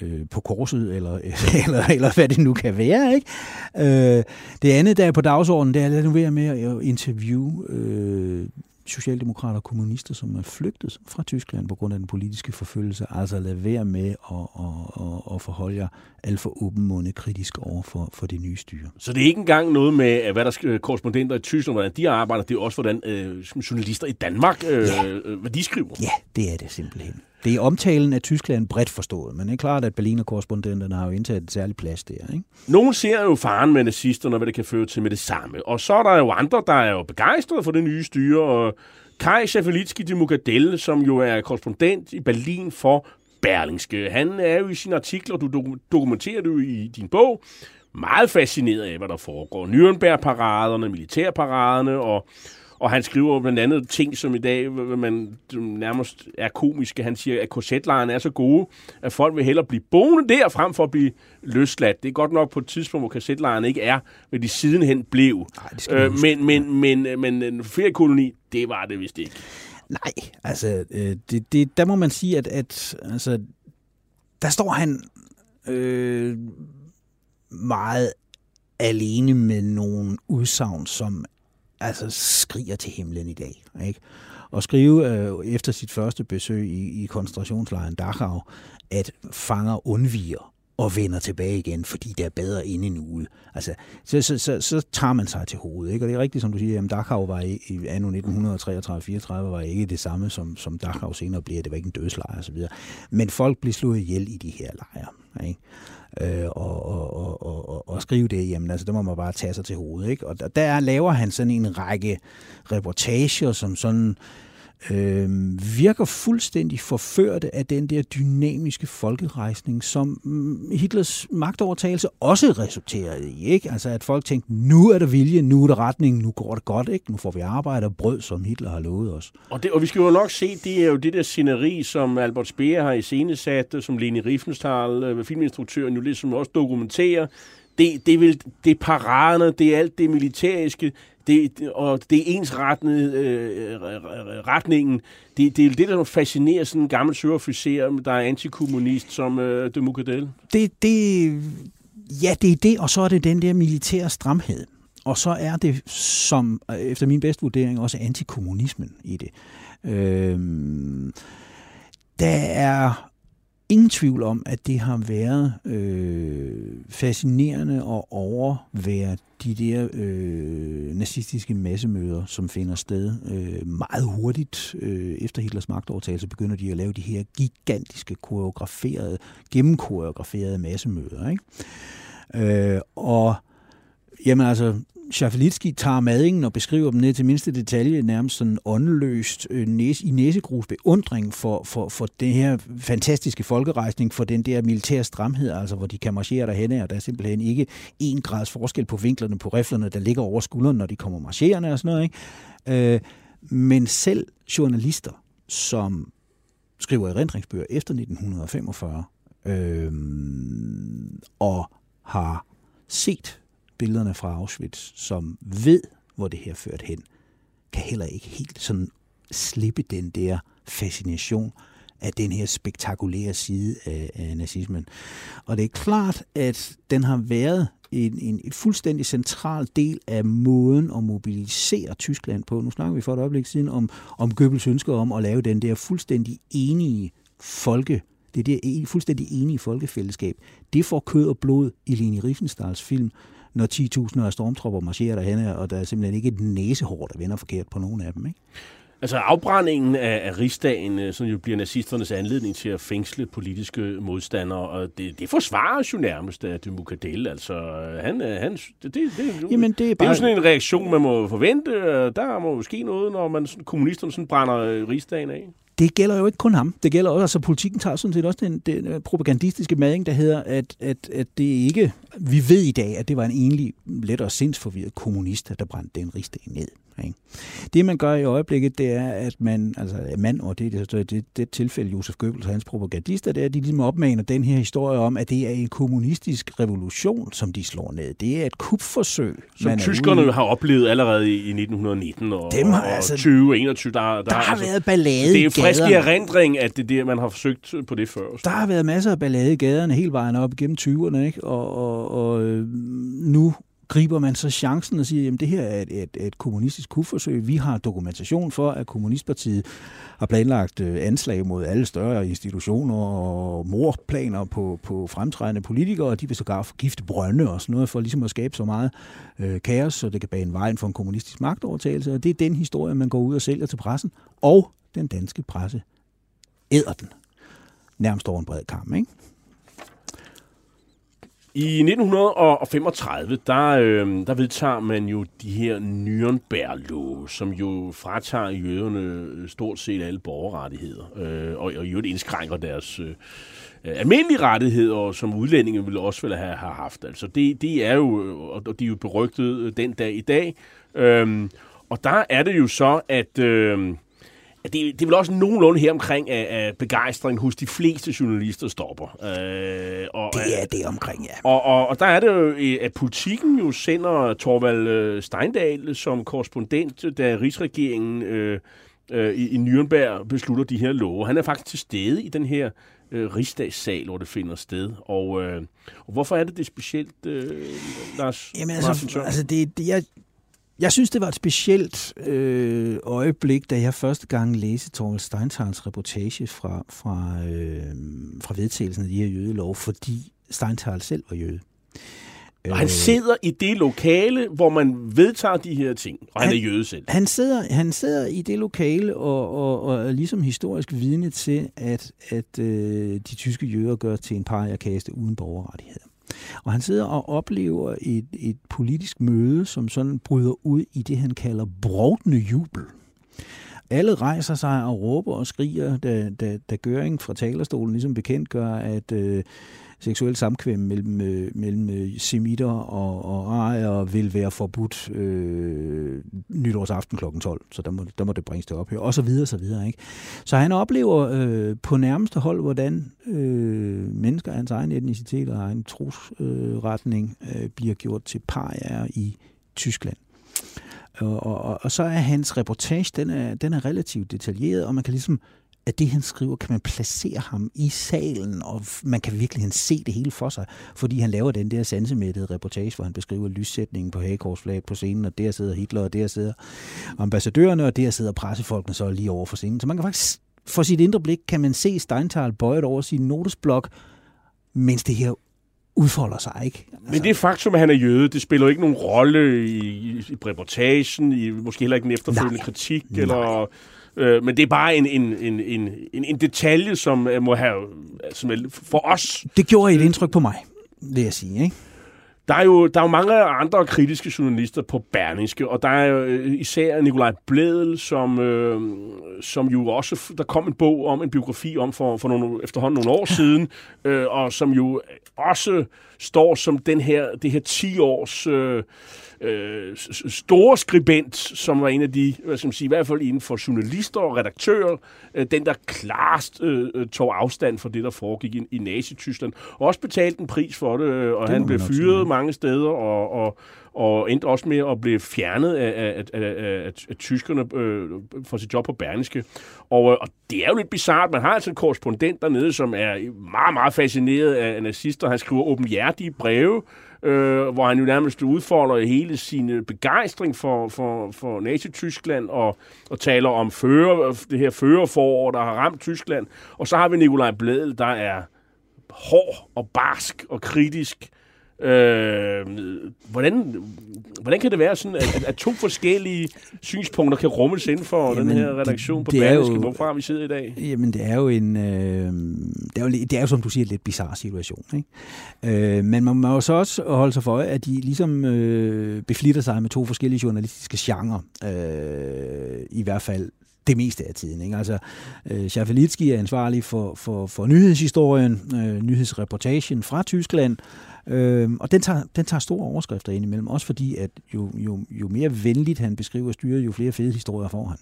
øh, på korset, eller, eller, eller hvad det nu kan være. Ikke? Øh, det andet, der er på dagsordenen, det er lad nu være med at interviewe øh, socialdemokrater og kommunister, som er flygtet fra Tyskland på grund af den politiske forfølgelse. Altså lad være med at, at, at, at forholde jer alt for åbenmundet kritisk over for, for det nye styre. Så det er ikke engang noget med, hvad der skal korrespondenter i Tyskland, hvordan de arbejder, det er også, hvordan øh, journalister i Danmark, øh, ja. Øh, hvad de skriver. Ja, det er det simpelthen. Det er omtalen af Tyskland bredt forstået, men det er klart, at Berliner-korrespondenterne har jo indtaget et særligt plads der. Ikke? Nogle ser jo faren med nazisterne, hvad det kan føre til med det samme. Og så er der jo andre, der er jo begejstrede for det nye styre, og Kai Schaffelitski de Mugadel, som jo er korrespondent i Berlin for Berlingske. Han er jo i sine artikler, du dokumenterer det jo i din bog, meget fascineret af, hvad der foregår. Nürnberg-paraderne, militærparaderne og og han skriver blandt andet ting, som i dag man nærmest er komiske. Han siger, at korsetlejrene er så gode, at folk vil hellere blive boende der, frem for at blive løsladt. Det er godt nok på et tidspunkt, hvor korsetlejrene ikke er, hvad de sidenhen blev. Ej, øh, men, men, men, men en feriekoloni, det var det vist ikke. Nej, altså, øh, det, det, der må man sige, at, at altså, der står han øh, meget alene med nogle udsagn, som altså skriger til himlen i dag. Ikke? Og skrive øh, efter sit første besøg i, i koncentrationslejren Dachau, at fanger undviger og vender tilbage igen, fordi det er bedre inde en uge. Altså, så, så, så, så tager man sig til hovedet. Ikke? Og det er rigtigt, som du siger, at Dachau var i, i anno 1933-34 var ikke det samme, som, som Dachau senere bliver. Det var ikke en dødslejr osv. Men folk blev slået ihjel i de her lejre. Ikke? Øh, og, og, og, og, og skrive det, jamen altså, det må man bare tage sig til hovedet. Ikke? Og der, der laver han sådan en række reportager, som sådan øh, virker fuldstændig forførte af den der dynamiske folkerejsning, som mm, Hitlers magtovertagelse også resulterede i. Ikke? Altså at folk tænkte, nu er der vilje, nu er der retning, nu går det godt, ikke? nu får vi arbejde og brød, som Hitler har lovet os. Og, det, og vi skal jo nok se, det er jo det der sceneri, som Albert Speer har iscenesat, som Leni Riefenstahl, øh, filminstruktøren, jo ligesom også dokumenterer, det, det, vil, det er paraderne, det er alt det militæriske, det, og det er ensrettende øh, retningen. Det, det er det, der fascinerer sådan en gammel søofficer, der er antikommunist som øh, de Mucadel. Det, det, ja, det er det, og så er det den der militære stramhed. Og så er det, som øh, efter min bedste vurdering, også antikommunismen i det. Øh, der er ingen tvivl om, at det har været øh, fascinerende at overvære de der øh, nazistiske massemøder, som finder sted øh, meget hurtigt øh, efter Hitlers magtovertagelse, begynder de at lave de her gigantiske koreograferede, gennemkoreograferede massemøder. Ikke? Øh, og jamen altså, Schaffelitski tager madingen og beskriver dem ned til mindste detalje, nærmest sådan åndeløst øh, næse, i næsegrus beundring for, for, for den her fantastiske folkerejsning, for den der militære stramhed, altså hvor de kan marchere derhen, og der er simpelthen ikke en grads forskel på vinklerne på riflerne, der ligger over skulderen, når de kommer marcherende og sådan noget. Ikke? Øh, men selv journalister, som skriver erindringsbøger efter 1945, øh, og har set billederne fra Auschwitz, som ved, hvor det her ført hen, kan heller ikke helt sådan slippe den der fascination af den her spektakulære side af, af nazismen. Og det er klart, at den har været en, en, en fuldstændig central del af måden at mobilisere Tyskland på. Nu snakker vi for et øjeblik siden om, om Goebbels ønsker om at lave den der fuldstændig enige folke, det der e, fuldstændig enige folkefællesskab. Det får kød og blod i Leni Riefenstahls film, når 10.000 af stormtropper marcherer derhen, og der er simpelthen ikke et næsehår, der vender forkert på nogen af dem. Ikke? Altså afbrændingen af, af rigsdagen, øh, som jo bliver nazisternes anledning til at fængsle politiske modstandere, og det, det forsvarer jo nærmest af Democadel. Altså, han, øh, han, det, det, det, Jamen, det, er bare... det er jo sådan en reaktion, man må forvente. Der må jo ske noget, når man, kommunisterne sådan brænder øh, rigsdagen af det gælder jo ikke kun ham. Det gælder også, altså politikken tager sådan set også den, den øh, propagandistiske mading, der hedder, at, at, at det ikke, vi ved i dag, at det var en egentlig let og sindsforvirret kommunist, der brændte den rigsdag ned. Ikke? Det, man gør i øjeblikket, det er, at man, altså mand, og det er det, det, det tilfælde Josef Goebbels og hans propagandister, det er, at de ligesom opmaner den her historie om, at det er en kommunistisk revolution, som de slår ned. Det er et kupforsøg. Som tyskerne ude. har oplevet allerede i 1919 og, Dem har, og altså, 2021. Der, der, der har altså, været ballade Det er frisk i erindring, at det er det, man har forsøgt på det før. Der har været masser af ballade i gaderne hele vejen op igennem 20'erne, ikke? Og, og, og øh, nu griber man så chancen og siger, at det her er et, et, et kommunistisk kupforsøg. Vi har dokumentation for, at Kommunistpartiet har planlagt øh, anslag mod alle større institutioner og morplaner på, på fremtrædende politikere, og de vil sågar forgifte brønde og sådan noget, for ligesom at skabe så meget øh, kaos, så det kan bane vejen for en kommunistisk magtovertagelse. Og det er den historie, man går ud og sælger til pressen, og den danske presse æder den nærmest over en bred kamp, ikke? I 1935, der, øh, der vedtager man jo de her Nürnberg-love, som jo fratager jøderne øh, stort set alle borgerrettigheder, øh, og, og jo indskrænker deres øh, øh, almindelige rettigheder, som udlændinge ville også ville have, have haft. Altså det, det er jo, øh, og de er jo berygtet den dag i dag. Øh, og der er det jo så, at... Øh, det, det er vel også nogenlunde her omkring, at, begejstringen hos de fleste journalister stopper. Øh, og, det er det omkring, ja. Og, og, og der er det jo, at politikken jo sender Torvald øh, Steindal som korrespondent, da rigsregeringen øh, øh, i, i Nürnberg beslutter de her love. Han er faktisk til stede i den her øh, rigsdagssal, hvor det finder sted. Og, øh, og hvorfor er det det specielt, øh, Lars Jamen altså, altså det, det, jeg, jeg synes, det var et specielt øh, øjeblik, da jeg første gang læste Torvald Steintals reportage fra, fra, øh, fra vedtagelsen af de her jødelov, fordi Steintal selv var jøde. Og han øh, sidder i det lokale, hvor man vedtager de her ting, og han, han er jøde selv. Han sidder, han sidder i det lokale og, og, og er ligesom historisk vidne til, at, at øh, de tyske jøder gør til en pariakaste uden borgerrettigheder. Og han sidder og oplever et, et politisk møde, som sådan bryder ud i det, han kalder brovdende jubel. Alle rejser sig og råber og skriger, da, da, da Gøring fra talerstolen ligesom bekendt gør, at øh, seksuel samkvem mellem, øh, mellem øh, semitter og, og arier vil være forbudt øh, nytårsaften kl. 12, så der må, der må det bringes til ophør, og så videre, så videre. Ikke? Så han oplever øh, på nærmeste hold, hvordan øh, mennesker af hans egen etnicitet og egen trosretning øh, øh, bliver gjort til parier i Tyskland. Og, og, og så er hans reportage, den er, den er relativt detaljeret, og man kan ligesom at det, han skriver, kan man placere ham i salen, og man kan virkelig se det hele for sig, fordi han laver den der sansemættede reportage, hvor han beskriver lyssætningen på Hagekorsflaget på scenen, og der sidder Hitler, og der sidder ambassadørerne, og der sidder pressefolkene så lige over for scenen. Så man kan faktisk, for sit indre blik, kan man se Steintal bøjet over sin notesblok, mens det her udfolder sig, ikke? Altså. Men det faktum, at han er jøde, det spiller jo ikke nogen rolle i, i, i reportagen, i måske heller ikke en efterfølgende Nej. kritik, Nej. eller Øh, men det er bare en, en, en, en, en detalje, som må have som er for os. Det gjorde et indtryk på mig, vil jeg sige. Ikke? Der er, jo, der er jo mange andre kritiske journalister på Berlingske, og der er jo øh, især Nikolaj Bledel, som, øh, som jo også, der kom en bog om, en biografi om for, for nogle, efterhånden nogle år siden, øh, og som jo også står som den her, det her 10 års øh, øh, store skribent, som var en af de, hvad skal man sige, i hvert fald inden for journalister og redaktører, øh, den der klarest øh, øh, tog afstand fra det, der foregik i, i Nazi-Tyskland, og også betalte en pris for det, øh, og det han blev fyret sige. mange steder, og, og, og endte også med at blive fjernet af, af, af, af, af, tyskerne øh, for sit job på Berlingske. Og, og det er jo lidt bizart. Man har altså en korrespondent dernede, som er meget, meget fascineret af nazister. Han skriver åbenhjertige breve øh, hvor han jo nærmest udfolder hele sin øh, begejstring for, for, for Nazi-Tyskland og, og taler om fører, det her førerforår, der har ramt Tyskland. Og så har vi Nikolaj Bledel, der er hård og barsk og kritisk Øh, hvordan, hvordan kan det være sådan, at, at to forskellige synspunkter kan rummes inden for jamen, den her redaktion det, på Berlingske, hvorfra vi sidder i dag? Jamen, det er jo en, øh, det, er jo, det er jo, som du siger, en lidt bizarre situation. Ikke? Øh, men man må jo så også holde sig for, at de ligesom øh, beflitter sig med to forskellige journalistiske genrer, øh, i hvert fald det meste af tiden. Ikke? Altså, øh, Schaffelitski er ansvarlig for, for, for nyhedshistorien, øh, nyhedsreportagen fra Tyskland, Øh, og den tager, den tager store overskrifter ind imellem, også fordi, at jo, jo, jo mere venligt han beskriver styret, jo flere fede historier får han.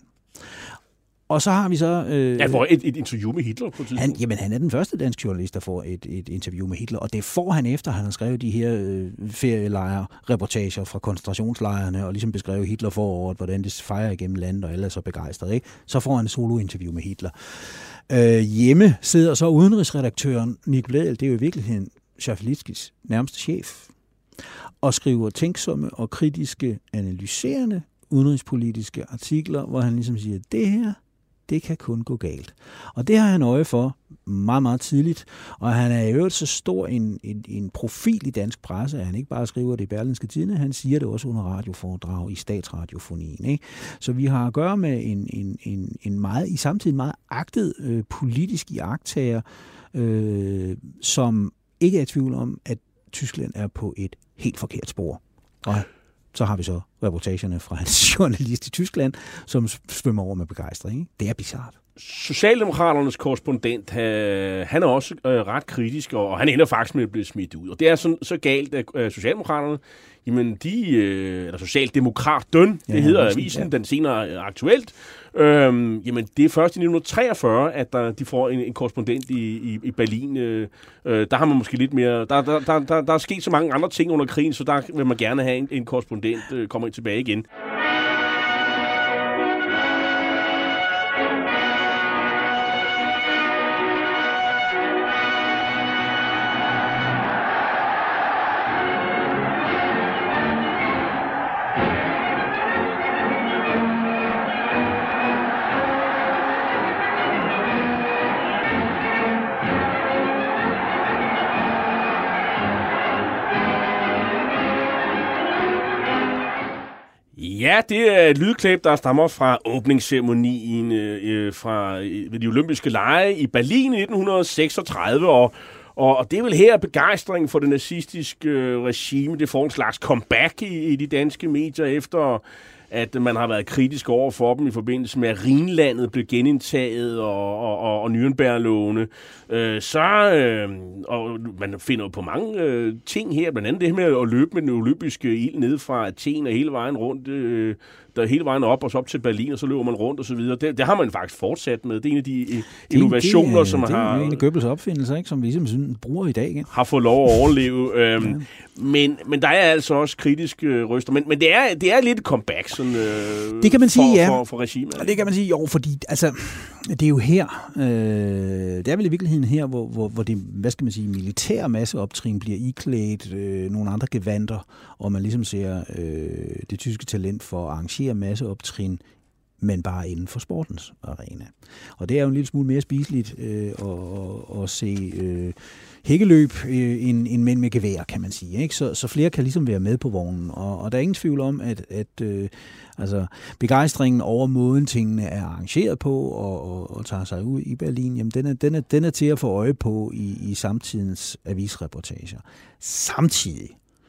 Og så har vi så... Øh, ja, får et, et interview med Hitler på tidspunkt. Han, jamen, han er den første dansk journalist, der får et, et interview med Hitler, og det får han efter, han har skrevet de her øh, ferielejre-reportager fra koncentrationslejrene, og ligesom beskrevet Hitler foråret, hvordan det fejrer igennem landet, og alle er så begejstrede. Ikke? Så får han et solo-interview med Hitler. Øh, hjemme sidder så udenrigsredaktøren Bledel, det er jo i virkeligheden Schaffelitskis nærmeste chef, og skriver tænksomme og kritiske, analyserende udenrigspolitiske artikler, hvor han ligesom siger, det her, det kan kun gå galt. Og det har han øje for meget, meget tidligt. Og han er i øvrigt så stor en, en, en profil i dansk presse, at han ikke bare skriver det i Berlinske Tidene, han siger det også under radioforedrag i statsradiofonien. Ikke? Så vi har at gøre med en, en, en, en meget, i samtidig meget agtet øh, politisk iagtager, øh, som ikke er i tvivl om, at Tyskland er på et helt forkert spor. Og så har vi så reportagerne fra hans journalist i Tyskland, som svømmer over med begejstring. Det er bizart. Socialdemokraternes korrespondent, han er også øh, ret kritisk, og han ender faktisk med at blive smidt ud. Og det er så, så galt, at øh, Socialdemokraterne jamen de, øh, eller Socialdemokrat Døn, det ja, hedder avisen, ja. den senere øh, aktuelt, øhm, jamen det er først i 1943, at der, de får en, en korrespondent i, i, i Berlin. Øh, øh, der har man måske lidt mere, der, der, der, der, der er sket så mange andre ting under krigen, så der vil man gerne have en, en korrespondent, øh, kommer tilbage igen. Ja, det er et lydklip, der stammer fra åbningsceremonien øh, øh fra øh, ved de olympiske lege i Berlin i 1936, og og, og det er vel her begejstringen for det nazistiske øh, regime, det får en slags comeback i, i de danske medier efter at man har været kritisk over for dem i forbindelse med, at Rhinlandet blev genindtaget og, og, og, og Nürnberg-lovene. Øh, så, øh, og man finder på mange øh, ting her, blandt andet det her med at løbe med den olympiske ild ned fra Athen og hele vejen rundt øh, der hele vejen op og så op til Berlin, og så løber man rundt og så videre. Det, det har man faktisk fortsat med. Det er en af de det, innovationer, det, som det, har... Det er en af Goebbels opfindelser, ikke, som vi ligesom sådan, bruger i dag. Ikke? Har fået lov at overleve. øhm, ja. men, men der er altså også kritiske øh, røster. Men, men det, er, det er lidt et comeback sådan, øh, det kan man sige, for, ja. for, for regimet. Og det kan man sige, jo, fordi altså, det er jo her, øh, det er vel i virkeligheden her, hvor, hvor, hvor det, hvad skal man sige, militære masseoptrin bliver iklædt øh, nogle andre gevanter, og man ligesom ser øh, det tyske talent for at arrangere masseoptrin men bare inden for sportens arena. Og det er jo en lille smule mere spiseligt øh, at, at se øh, hækkeløb øh, end, end mænd med gevær, kan man sige. Ikke? Så, så flere kan ligesom være med på vognen. Og, og der er ingen tvivl om, at, at øh, altså, begejstringen over måden tingene er arrangeret på og, og, og tager sig ud i Berlin, jamen den er, den er, den er til at få øje på i, i samtidens avisreportager. Samtidig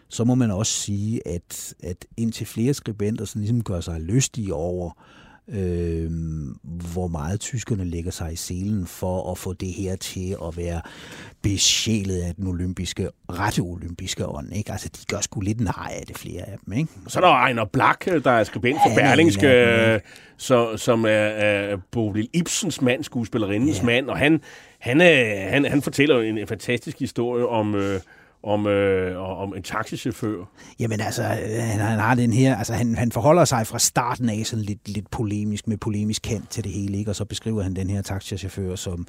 så må man også sige, at, at indtil flere skribenter sådan ligesom gør sig lystige over, øh, hvor meget tyskerne lægger sig i selen for at få det her til at være besjælet af den olympiske, rette olympiske ånd. Ikke? Altså, de gør sgu lidt nej af det, flere af dem. Ikke? Så er der Ejner Blak, der er skribent for ja, Berlingske, ja, så, som er, er Bodil Ibsens mand, skuespillerindens ja. mand, og han, han, han, han fortæller en, en fantastisk historie om... Øh, om, øh, om en taxichauffør. Jamen altså, øh, han, han har den her, altså han, han forholder sig fra starten af sådan lidt, lidt polemisk, med polemisk kant til det hele, ikke? og så beskriver han den her taxichauffør som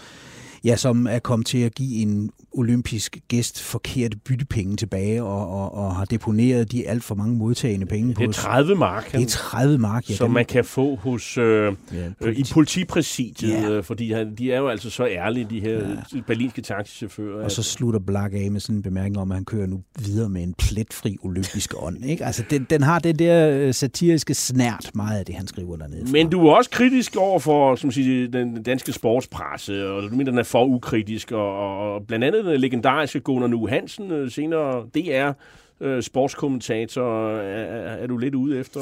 ja, som er kommet til at give en olympisk gæst forkerte byttepenge tilbage, og, og, og har deponeret de alt for mange modtagende penge på. Det er 30 mark. Det er 30 mark, ja. Som man kan få hos øh, ja, politi. øh, i politipræsidiet, ja. Øh, fordi de er jo altså så ærlige, de her ja. berlinske taxichauffører. Og så slutter Black af med sådan en bemærkning om, at han kører nu videre med en pletfri olympisk ånd. Ikke? Altså, den, den har det der øh, satiriske snært meget af det, han skriver dernede. Men du er også kritisk over for som siger, den danske sportspresse, og du mener, den er for ukritisk, og, og blandt andet den legendariske Gunnar Nu Hansen, øh, senere DR, øh, sportskommentator, er, er du lidt ude efter?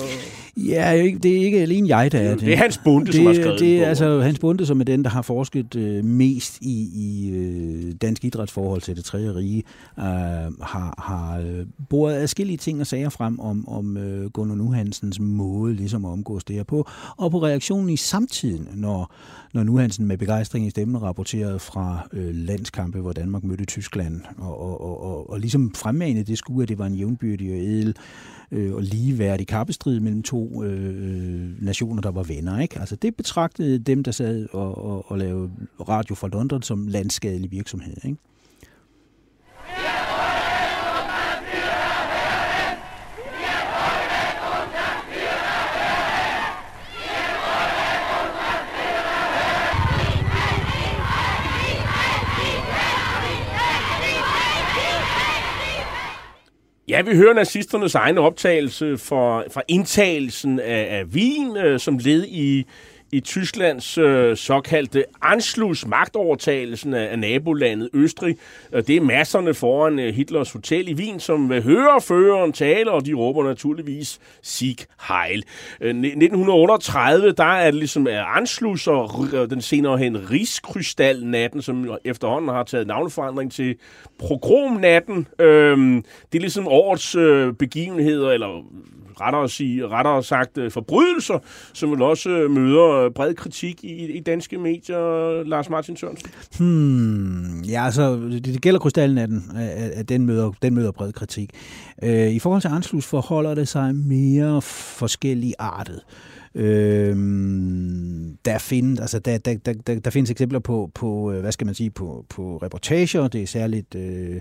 Ja, det er ikke alene jeg, der er det. Det er Hans Bunde, det, som har skrevet det. Er, altså Hans Bunde, som er den, der har forsket øh, mest i, i øh, dansk idrætsforhold til det tredje rige, øh, har, har boret adskillige ting og sager frem om, om øh, Gunnar Nu Hansens måde ligesom at omgås det her på, og på reaktionen i samtiden, når når nu Hansen med begejstring i stemmen rapporterede fra øh, landskampe, hvor Danmark mødte Tyskland, og, og, og, og, og ligesom fremmanede det skulle, at det var en jævnbyrdig og edel øh, og ligeværdig kappestrid mellem to øh, nationer, der var venner. Ikke? Altså det betragtede dem, der sad og, og, og lavede radio fra London som landskadelig virksomhed. Ikke? Ja, vi hører nazisternes egen optagelse for, fra indtagelsen af, af Wien øh, som led i i Tysklands øh, såkaldte Anschluss, magtovertagelsen af, af nabolandet Østrig. Øh, det er masserne foran øh, Hitlers hotel i Wien, som øh, hører føreren tale, og de råber naturligvis Sieg Heil. Øh, 1938, der er det ligesom er Anschluss og øh, den senere hen Rigskrystalnatten, som efterhånden har taget navneforandring til Progromnatten. Øh, det er ligesom årets øh, begivenheder, eller rettere, sige, rettere sagt øh, forbrydelser, som vel også øh, møder øh, bred kritik i, i danske medier, Lars Martin Sørensen? Hmm, ja, altså, det, det gælder af at, at den, møder, den møder bred kritik. Øh, I forhold til Anslus forholder det sig mere forskellige artet. Øhm, der, findes, altså der, der, der, der, der findes eksempler på, på, hvad skal man sige, på, på reportager. Det er særligt øh,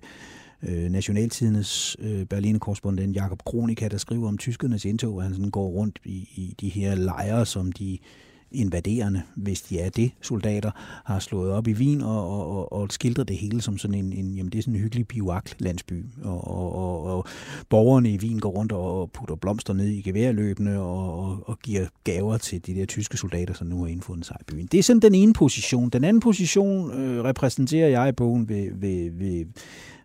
øh, Nationaltidens øh, Berlin-korrespondent Jakob Kronika, der skriver om tyskernes indtog, at han sådan går rundt i, i de her lejre, som de invaderende, hvis de er det, soldater, har slået op i Wien og, og, og, og skildrer det hele som sådan en, en jamen det er sådan en hyggelig biwak-landsby. Og, og, og, og, borgerne i Wien går rundt og putter blomster ned i geværløbene og, og, og giver gaver til de der tyske soldater, som nu har indfundet sig i byen. Det er sådan den ene position. Den anden position øh, repræsenterer jeg i bogen ved, ved, ved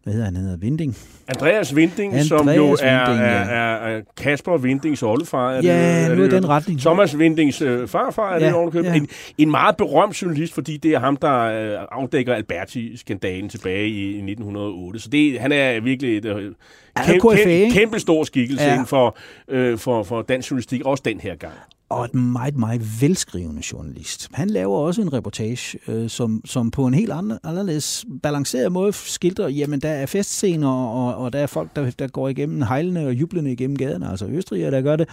hvad hedder han, han hedder Vinding. Andreas Vinding, Andreas som jo Vinding, er, er, er, er Kasper Vindings oldefar. Er ja, det, er nu er den retning. Thomas Vindings øh, farfar er ja, det ja. en, en meget berømt journalist, fordi det er ham, der øh, afdækker Alberti-skandalen tilbage i, i 1908. Så det, han er virkelig et øh, kæmpe, kæmpe, kæmpe stor skikkelse ja. for, øh, for, for dansk journalistik, også den her gang og et meget, meget velskrivende journalist. Han laver også en reportage, øh, som, som på en helt anden, anderledes balanceret måde skildrer, jamen der er festscener, og, og der er folk, der, der går igennem hejlende og jublende igennem gaderne, altså østrigere, der gør det.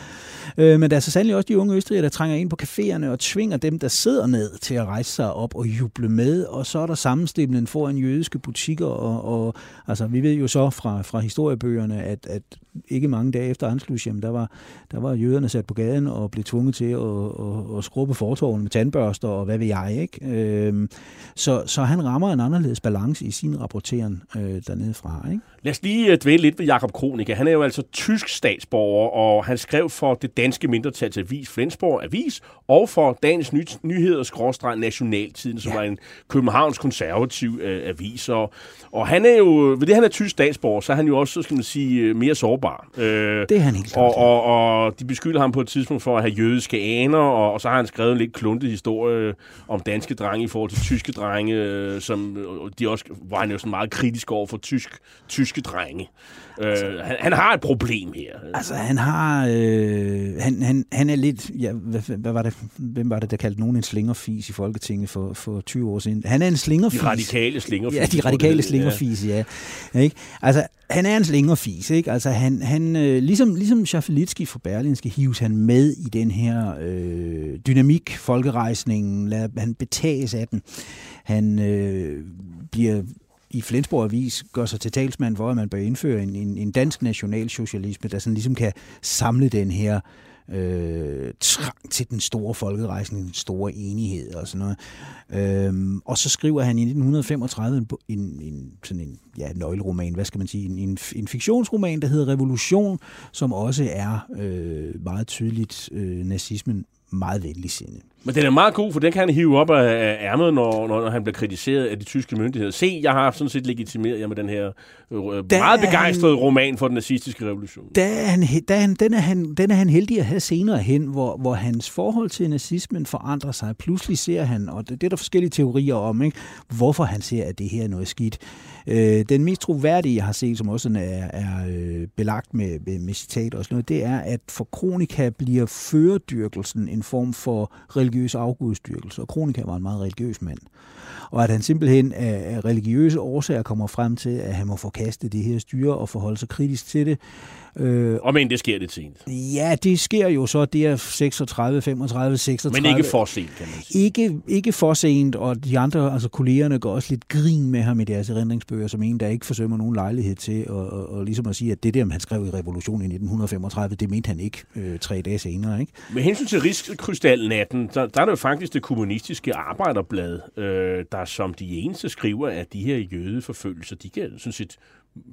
Øh, men der er så sandelig også de unge østrigere, der trænger ind på caféerne og tvinger dem, der sidder ned til at rejse sig op og juble med, og så er der sammenstemlen foran jødiske butikker, og, og altså, vi ved jo så fra, fra historiebøgerne, at, at ikke mange dage efter Anschluss, der var, der var jøderne sat på gaden og blev tvunget til at, at, at skrubbe fortorven med tandbørster og hvad ved jeg. Ikke? Øh, så, så han rammer en anderledes balance i sin rapportering øh, dernede fra. Ikke? Lad os lige øh, dvæle lidt ved Jakob Kronika. Han er jo altså tysk statsborger, og han skrev for det danske mindretals avis Flensborg Avis, og for Dagens Ny Nyheder skråstreg Nationaltiden, som ja. var en Københavns konservativ øh, avis. Og, og han er jo, ved det han er tysk statsborger, så er han jo også, skal man sige, øh, mere sårbar. Øh, det er han helt. Og, og, og de beskylder ham på et tidspunkt for at have jødiske aner, og, og så har han skrevet en lidt kluntet historie om danske drenge i forhold til tyske drenge, øh, som de også, var han jo sådan meget kritisk over for tysk, tyske drenge. Altså, øh, han, han har et problem her. Altså, han har... Øh, han, han, han er lidt... Ja, hvad, hvad var det, hvem var det, der kaldte nogen en slingerfis i Folketinget for, for 20 år siden? Han er en slingerfis. De radikale slingerfis. Ja, de radikale slingerfis, ja. ja. Ikke? Altså, han er en slingerfis, ikke? Altså, han, han øh, ligesom, ligesom Schaffelitski fra Berlinske hives han med i den her øh, dynamik, folkerejsningen, lad, han betages af den. Han øh, bliver i Flensborg Avis gør sig til talsmand for, at man bør indføre en, en, en dansk nationalsocialisme, der sådan ligesom kan samle den her øh, trang til den store folkerejsning, den store enighed og sådan noget. Øhm, og så skriver han i 1935 en, en, en, sådan en ja, nøgleroman, hvad skal man sige, en, en, en fiktionsroman, der hedder Revolution, som også er øh, meget tydeligt øh, nazismen meget venligsindet. Men den er meget god, for den kan han hive op af ærmet, når, når han bliver kritiseret af de tyske myndigheder. Se, jeg har sådan set legitimeret jer med den her øh, meget begejstrede han, roman for den nazistiske revolution. Da han, da han, den, er han, den er han heldig at have senere hen, hvor, hvor hans forhold til nazismen forandrer sig. Pludselig ser han, og det, det er der forskellige teorier om, ikke? hvorfor han ser, at det her er noget skidt. Øh, den mest troværdige, jeg har set, som også er, er øh, belagt med, med, med citat og sådan noget, det er, at for kronika bliver føredyrkelsen en form for religiøs afgudstyrkelse, og kronika var en meget religiøs mand. Og at han simpelthen af religiøse årsager kommer frem til, at han må forkaste det her styre og forholde sig kritisk til det, Øh, og men det sker lidt sent. Ja, det sker jo så, det er 36, 35, 36. Men ikke for sent, kan man sige. Ikke, ikke for sent, og de andre, altså kollegerne, går også lidt grin med ham i deres erindringsbøger, som en, der ikke forsømmer nogen lejlighed til, og, og, og ligesom at sige, at det der, han skrev i Revolutionen i 1935, det mente han ikke øh, tre dage senere. Ikke? Med hensyn til Rigskrystalnatten, der, der er det jo faktisk det kommunistiske arbejderblad, øh, der som de eneste skriver, at de her jødeforfølgelser, de kan sådan set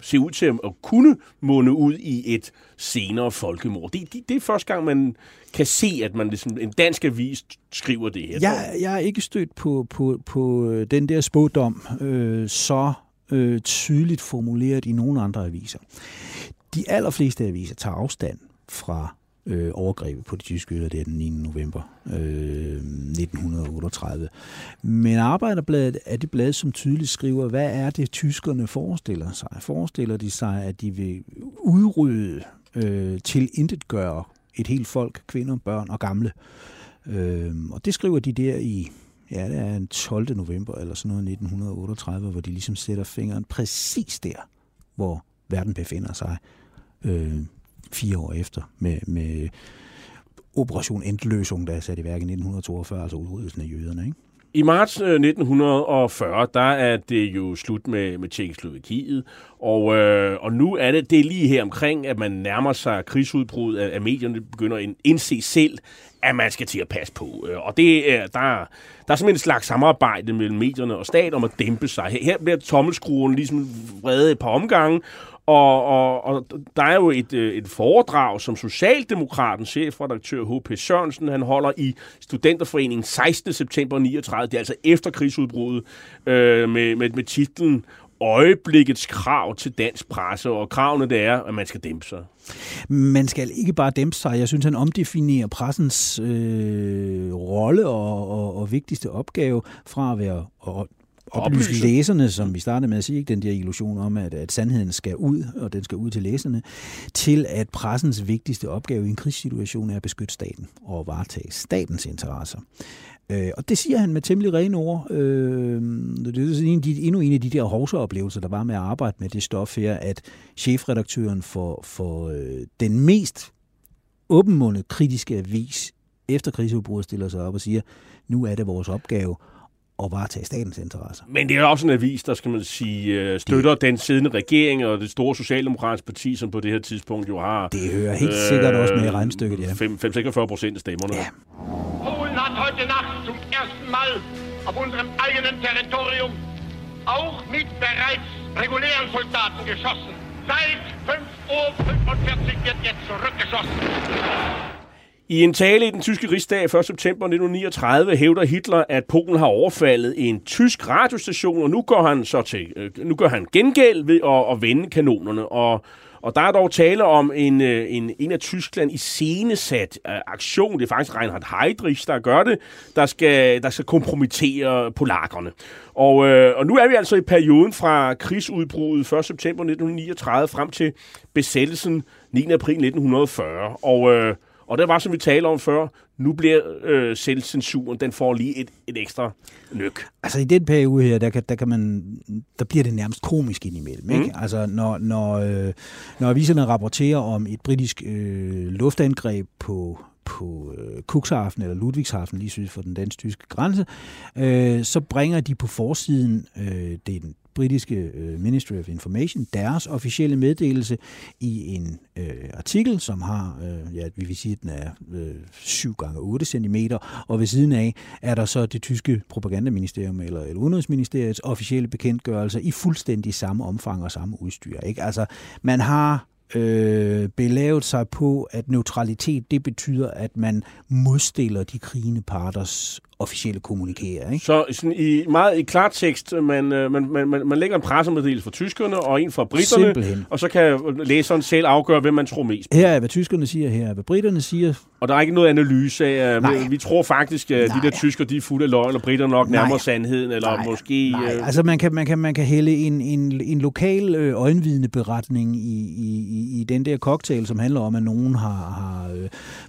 se ud til at kunne munde ud i et senere folkemord. Det, det, det er første gang, man kan se, at man ligesom, en dansk avis skriver det her. Jeg, jeg er ikke stødt på, på, på øh, den der spådom øh, så øh, tydeligt formuleret i nogle andre aviser. De allerfleste aviser tager afstand fra øh, overgrebet på de tyske øer, det er den 9. november øh, 1938. Men Arbejderbladet er det blad, som tydeligt skriver, hvad er det, tyskerne forestiller sig? Forestiller de sig, at de vil udrydde, øh, til intet gøre et helt folk, kvinder, børn og gamle? Øh, og det skriver de der i ja, det er den 12. november eller sådan noget 1938, hvor de ligesom sætter fingeren præcis der, hvor verden befinder sig. Øh, fire år efter med, med Operation Endløsung, der er sat i værk i 1942, altså udryddelsen af jøderne. Ikke? I marts øh, 1940, der er det jo slut med, med Tjekkoslovakiet, og, øh, og nu er det, det er lige her omkring, at man nærmer sig krigsudbrud, at, at medierne begynder at indse selv, at man skal til at passe på. Øh, og det er, der, der er simpelthen en slags samarbejde mellem medierne og stat om at dæmpe sig. Her, her bliver tommelskruen ligesom vredet et par omgange, og, og, og der er jo et, øh, et foredrag, som Socialdemokraten chefredaktør H.P. Sørensen, han holder i Studenterforeningen 16. september 39, det er altså efter krigsudbruddet, øh, med, med, med titlen øjeblikkets krav til dansk presse, og kravene det er, at man skal dæmpe sig. Man skal ikke bare dæmpe sig. Jeg synes, han omdefinerer pressens øh, rolle og, og, og vigtigste opgave fra at være og oplyse, oplyse læserne, som vi startede med at sige, ikke? den der illusion om, at, at sandheden skal ud, og den skal ud til læserne, til at pressens vigtigste opgave i en krigssituation er at beskytte staten og varetage statens interesser. Øh, og det siger han med temmelig rene ord. Øh, det er en de, endnu en af de der hovseoplevelser, der var med at arbejde med det stof her, at chefredaktøren for, for øh, den mest åbenmundet kritiske avis efter krigsudbruddet stiller sig op og siger, nu er det vores opgave at varetage statens interesser. Men det er også en avis, der skal man sige, øh, støtter det, den siddende regering og det store socialdemokratiske parti, som på det her tidspunkt jo har... Det hører helt øh, sikkert også med i regnstykket, ja. 5-46 procent af stemmerne. Ja. Polen hat heute Nacht zum ersten Mal auf unserem eigenen Territorium auch mit bereits regulären Soldaten geschossen. Seit 5.45 Uhr wird jetzt zurückgeschossen. I en tale i den tyske rigsdag 1. september 1939 hævder Hitler, at Polen har overfaldet en tysk radiostation, og nu går han så til, øh, nu gør han gengæld ved at, at vende kanonerne. Og, og der er dog tale om en, øh, en, en af Tyskland i senesat uh, øh, aktion. Det er faktisk Reinhard Heydrich, der gør det, der skal, der skal kompromittere polakkerne. Og, øh, og nu er vi altså i perioden fra krigsudbruddet 1. september 1939 frem til besættelsen 9. april 1940. Og øh, og det var, som vi talte om før, nu bliver øh, selvcensuren, den får lige et, et ekstra nyk. Altså i den periode her, der, kan, der, kan man, der bliver det nærmest komisk indimellem. Ikke? Mm. Altså når, når, øh, når aviserne rapporterer om et britisk øh, luftangreb på på øh, Cuxhaven eller Ludwigshafen, lige syd for den dansk-tyske grænse, øh, så bringer de på forsiden øh, den britiske øh, Ministry of Information deres officielle meddelelse i en øh, artikel, som har, øh, ja, vi vil sige, at den er øh, 7 gange 8 cm, og ved siden af er der så det tyske propagandaministerium eller, eller udenrigsministeriets officielle bekendtgørelse i fuldstændig samme omfang og samme udstyr. Ikke? Altså, man har øh, belavet sig på, at neutralitet, det betyder, at man modstiller de krigende parters officielle kommunikere. Ikke? Så sådan i meget i klartekst, man, øh, man, man, man, man lægger en pressemeddelelse for tyskerne og en for britterne, Simpelthen. og så kan læseren selv afgøre, hvem man tror mest på. Her er, hvad tyskerne siger, her er, hvad britterne siger. Og der er ikke noget analyse af, øh, vi, vi tror faktisk, at nej. de der tysker, de er fulde af løgn, og britterne nok nærmere sandheden, eller nej. måske... Nej, øh... altså man kan, man kan, man kan hælde en, en, en lokal øh, øjenvidende beretning i, i, i den der cocktail, som handler om, at nogen har, har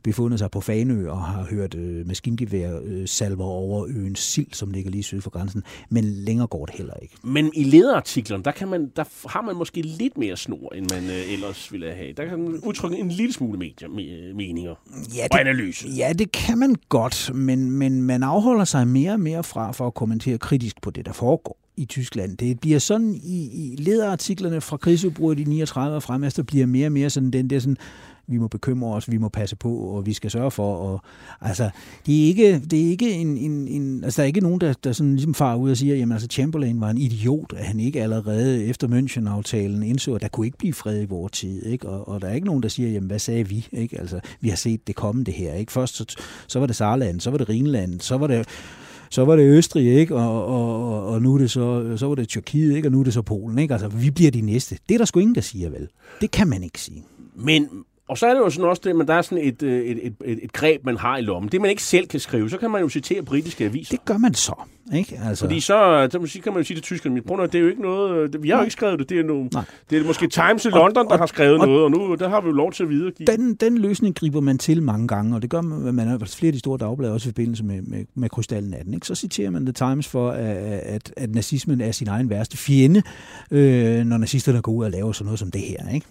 befundet sig på Fanø og har hørt øh, maskingevær øh, salver over over øen Sild, som ligger lige syd for grænsen, men længere går det heller ikke. Men i lederartiklerne, der, kan man, der har man måske lidt mere snor, end man øh, ellers ville have. Der kan man udtrykke en lille smule medier, me, meninger ja, det, og analyse. Ja, det kan man godt, men, men man afholder sig mere og mere fra for at kommentere kritisk på det, der foregår i Tyskland. Det bliver sådan i, i lederartiklerne fra krigsudbruddet i 39 og frem, der bliver mere og mere sådan den der sådan vi må bekymre os, vi må passe på, og vi skal sørge for. Og, altså, det er ikke, det er ikke en, en, en, altså, der er ikke nogen, der, der sådan ligesom far ud og siger, jamen altså Chamberlain var en idiot, at han ikke allerede efter München-aftalen indså, at der kunne ikke blive fred i vores tid. Ikke? Og, og der er ikke nogen, der siger, jamen hvad sagde vi? Ikke? Altså, vi har set det komme det her. Ikke? Først så, så var det Saarland, så var det Rhinland, så var det så var det Østrig, ikke? Og, og, og nu er det så, så var det Tyrkiet, ikke? Og nu er det så Polen, ikke? Altså, vi bliver de næste. Det er der sgu ingen, der siger, vel? Det kan man ikke sige. Men og så er det jo sådan også det, men der er sådan et, øh, et, et, et, et greb, man har i lommen. Det, man ikke selv kan skrive, så kan man jo citere britiske aviser. Det gør man så. Ikke? Altså... Fordi så, så kan man jo sige til tyskerne, prøv det er jo ikke noget, vi har jo ikke skrevet det, det er, nogle, det er måske Times i London, og, der har skrevet og, noget, og nu der har vi jo lov til at videregive. Den, den løsning griber man til mange gange, og det gør man, man har flere af de store dagblade, også i forbindelse med, med, med Krystallen 18. Ikke? Så citerer man The Times for, at, at, at nazismen er sin egen værste fjende, øh, når nazisterne går ud og laver sådan noget som det her. Ikke?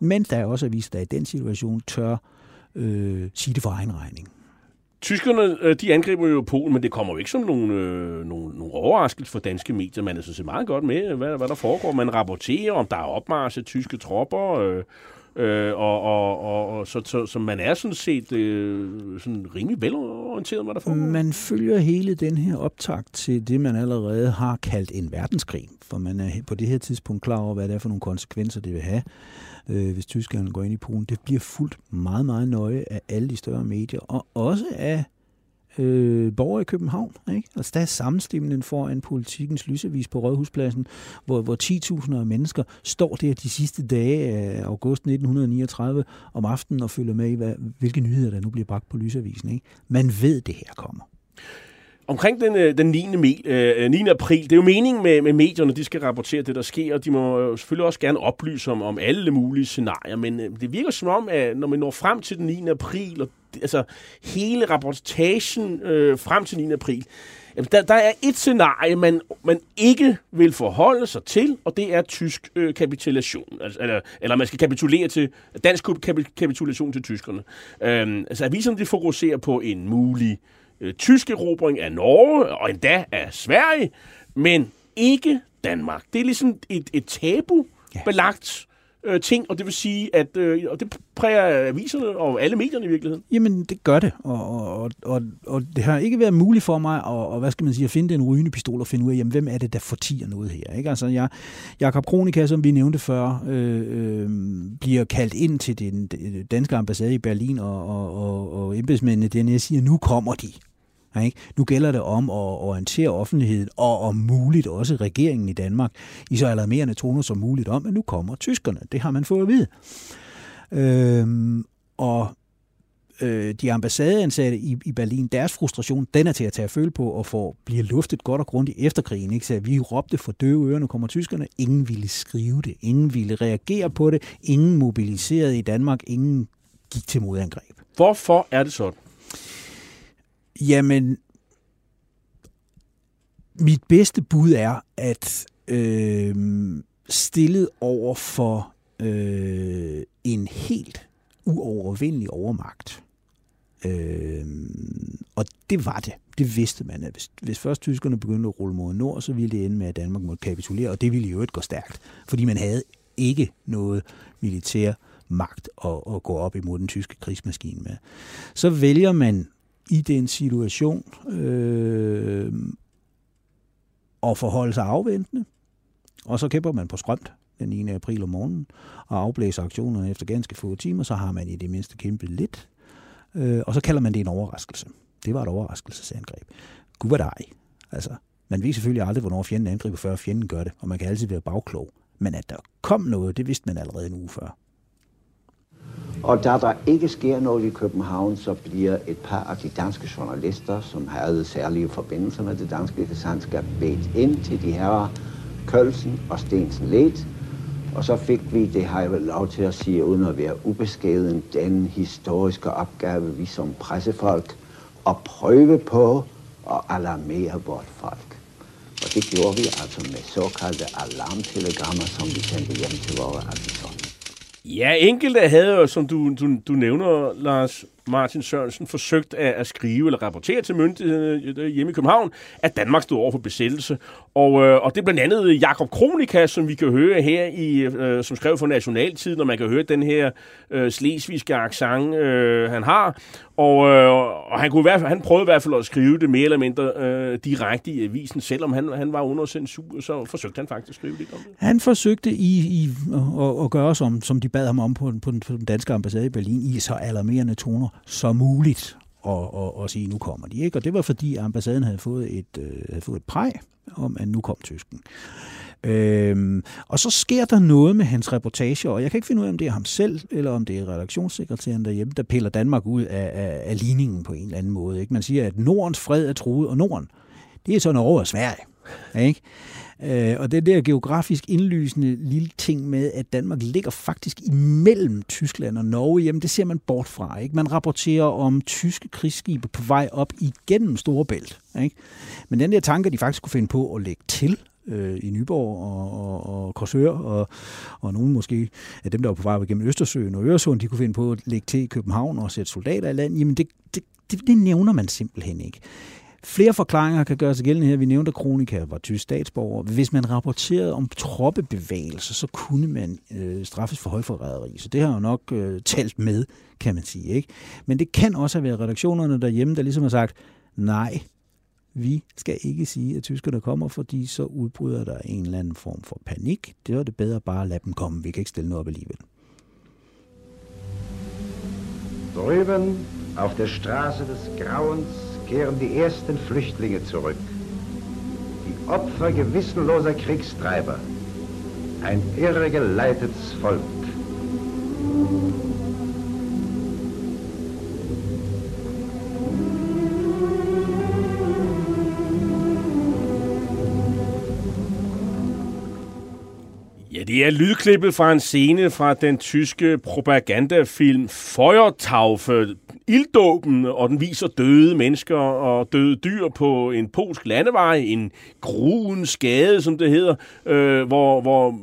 Men der er også aviser, der i den situation tør øh, sige det for egen regning. Tyskerne, øh, de angriber jo Polen, men det kommer jo ikke som nogen, øh, nogen, nogen overraskelse for danske medier. Man er så meget godt med, hvad, hvad der foregår. Man rapporterer, om der er opmarsch af tyske tropper, øh, øh, og, og, og, og så, så, så man er sådan set øh, sådan rimelig velorienteret, hvad der foregår. Man følger hele den her optakt til det, man allerede har kaldt en verdenskrig, for man er på det her tidspunkt klar over, hvad det er for nogle konsekvenser, det vil have øh, hvis Tyskland går ind i Polen. Det bliver fuldt meget, meget nøje af alle de større medier, og også af øh, borgere i København. Ikke? Altså, der er sammenstemningen foran politikens lysevis på Rådhuspladsen, hvor, hvor 10.000 af mennesker står der de sidste dage af august 1939 om aftenen og følger med i, hvad, hvilke nyheder der nu bliver bragt på lysavisen. Ikke? Man ved, det her kommer. Omkring den, øh, den 9. Mel, 9. april, det er jo meningen med, med medierne, de skal rapportere det, der sker, og de må selvfølgelig også gerne oplyse om, om alle mulige scenarier, men øh, det virker som om, at når man når frem til den 9. april, og altså hele rapportagen øh, frem til 9. april, jamen, der, der er et scenarie, man, man ikke vil forholde sig til, og det er tysk øh, kapitulation. Altså, eller, eller man skal kapitulere til, dansk kapitulation til tyskerne. Øh, altså aviserne de fokuserer på en mulig øh, tysk erobring af Norge, og endda af Sverige, men ikke Danmark. Det er ligesom et, et tabu belagt øh, ting, og det vil sige, at øh, og det præger aviserne og alle medierne i virkeligheden. Jamen, det gør det, og, og, og, og det har ikke været muligt for mig at, og, hvad skal man sige, at finde den rygende pistol og finde ud af, jamen, hvem er det, der fortiger noget her? Ikke? Altså, jeg, Jakob Kronika, som vi nævnte før, øh, øh, bliver kaldt ind til den danske ambassade i Berlin, og, og, og, og embedsmændene dernede siger, nu kommer de. Ikke? Nu gælder det om at orientere offentligheden, og om muligt også regeringen i Danmark, i så alarmerende toner som muligt om, at nu kommer tyskerne. Det har man fået at vide. Øhm, og øh, de ambassadeansatte i, i Berlin, deres frustration, den er til at tage at føle på og få bliver luftet godt og grundigt efter krigen. Ikke? Så vi råbte for døve ører, nu kommer tyskerne. Ingen ville skrive det. Ingen ville reagere på det. Ingen mobiliserede i Danmark. Ingen gik til modangreb. Hvorfor er det sådan? Jamen, mit bedste bud er, at øh, stillet over for øh, en helt uovervindelig overmagt. Øh, og det var det. Det vidste man, at hvis, hvis først tyskerne begyndte at rulle mod nord, så ville det ende med, at Danmark måtte kapitulere, og det ville jo ikke gå stærkt, fordi man havde ikke noget militær magt at, at gå op imod den tyske krigsmaskine med. Så vælger man i den situation øh, og forholde sig afventende. Og så kæmper man på skrømt den 9. april om morgenen og afblæser aktionerne efter ganske få timer, så har man i det mindste kæmpet lidt. Øh, og så kalder man det en overraskelse. Det var et overraskelsesangreb. Gud var dig. Altså, man ved selvfølgelig aldrig, hvornår fjenden angriber, før fjenden gør det, og man kan altid være bagklog. Men at der kom noget, det vidste man allerede en uge før. Og da der ikke sker noget i København, så bliver et par af de danske journalister, som havde særlige forbindelser med det danske gesandskab, bedt ind til de her Kølsen og Stensen Let. Og så fik vi, det har jeg vel lov til at sige, uden at være ubeskeden, den historiske opgave, vi som pressefolk, at prøve på at alarmere vort folk. Og det gjorde vi altså med såkaldte alarmtelegrammer, som vi sendte hjem til vores aviser. Ja, enkelte havde jo, som du, du, du nævner, Lars Martin Sørensen, forsøgt at, at skrive eller rapportere til myndighederne øh, øh, hjemme i København, at Danmark stod over for besættelse. Og, øh, og det er blandt andet øh, Jakob Kronika, som vi kan høre her, i, øh, som skrev for Nationaltiden, når man kan høre den her øh, slesvigske accent, øh, han har. Og, øh, og han, kunne i hvert fald, han prøvede i hvert fald at skrive det mere eller mindre øh, direkte i avisen, selvom han, han var under censur, så forsøgte han faktisk at skrive lidt om det. Han forsøgte i, i at, at gøre, som, som de bad ham om på, på, den, på den danske ambassade i Berlin, i så alarmerende toner som muligt og, og, og sige, nu kommer de. Ikke? Og det var fordi ambassaden havde fået et, øh, havde fået et præg om, at nu kom tysken. Øhm, og så sker der noget med hans reportage, og jeg kan ikke finde ud af, om det er ham selv, eller om det er redaktionssekretæren derhjemme, der piller Danmark ud af, af, af ligningen på en eller anden måde. Ikke? Man siger, at Nordens fred er truet, og Norden, det er sådan over Sverige. Ikke? Øh, og det der geografisk indlysende lille ting med, at Danmark ligger faktisk imellem Tyskland og Norge, jamen det ser man bort fra. Ikke? Man rapporterer om tyske krigsskibe på vej op igennem Storebælt. Ikke? Men den der tanke, de faktisk kunne finde på at lægge til øh, i Nyborg og, og, og Korsør, og, og nogen måske af dem, der var på vej gennem Østersøen og Øresund, de kunne finde på at lægge til i København og sætte soldater i land, jamen det, det, det, det nævner man simpelthen ikke. Flere forklaringer kan gøre sig gældende her. Vi nævnte, at Kronika var tysk statsborger. Hvis man rapporterede om troppebevægelser, så kunne man øh, straffes for højforræderi. Så det har jo nok øh, talt med, kan man sige. ikke. Men det kan også have været redaktionerne derhjemme, der ligesom har sagt, nej, vi skal ikke sige, at tyskerne kommer, fordi så udbryder der en eller anden form for panik. Det er det bedre bare at lade dem komme. Vi kan ikke stille noget op alligevel. Drüben auf der Straße des Grauens kehren die ersten Flüchtlinge zurück. Die Opfer gewissenloser Kriegstreiber. Ein irregeleitetes Volk. Det er lydklippet fra en scene fra den tyske propagandafilm Feuertaufe, ilddåben, og den viser døde mennesker og døde dyr på en polsk landevej, en gruen skade, som det hedder, øh, hvor, hvor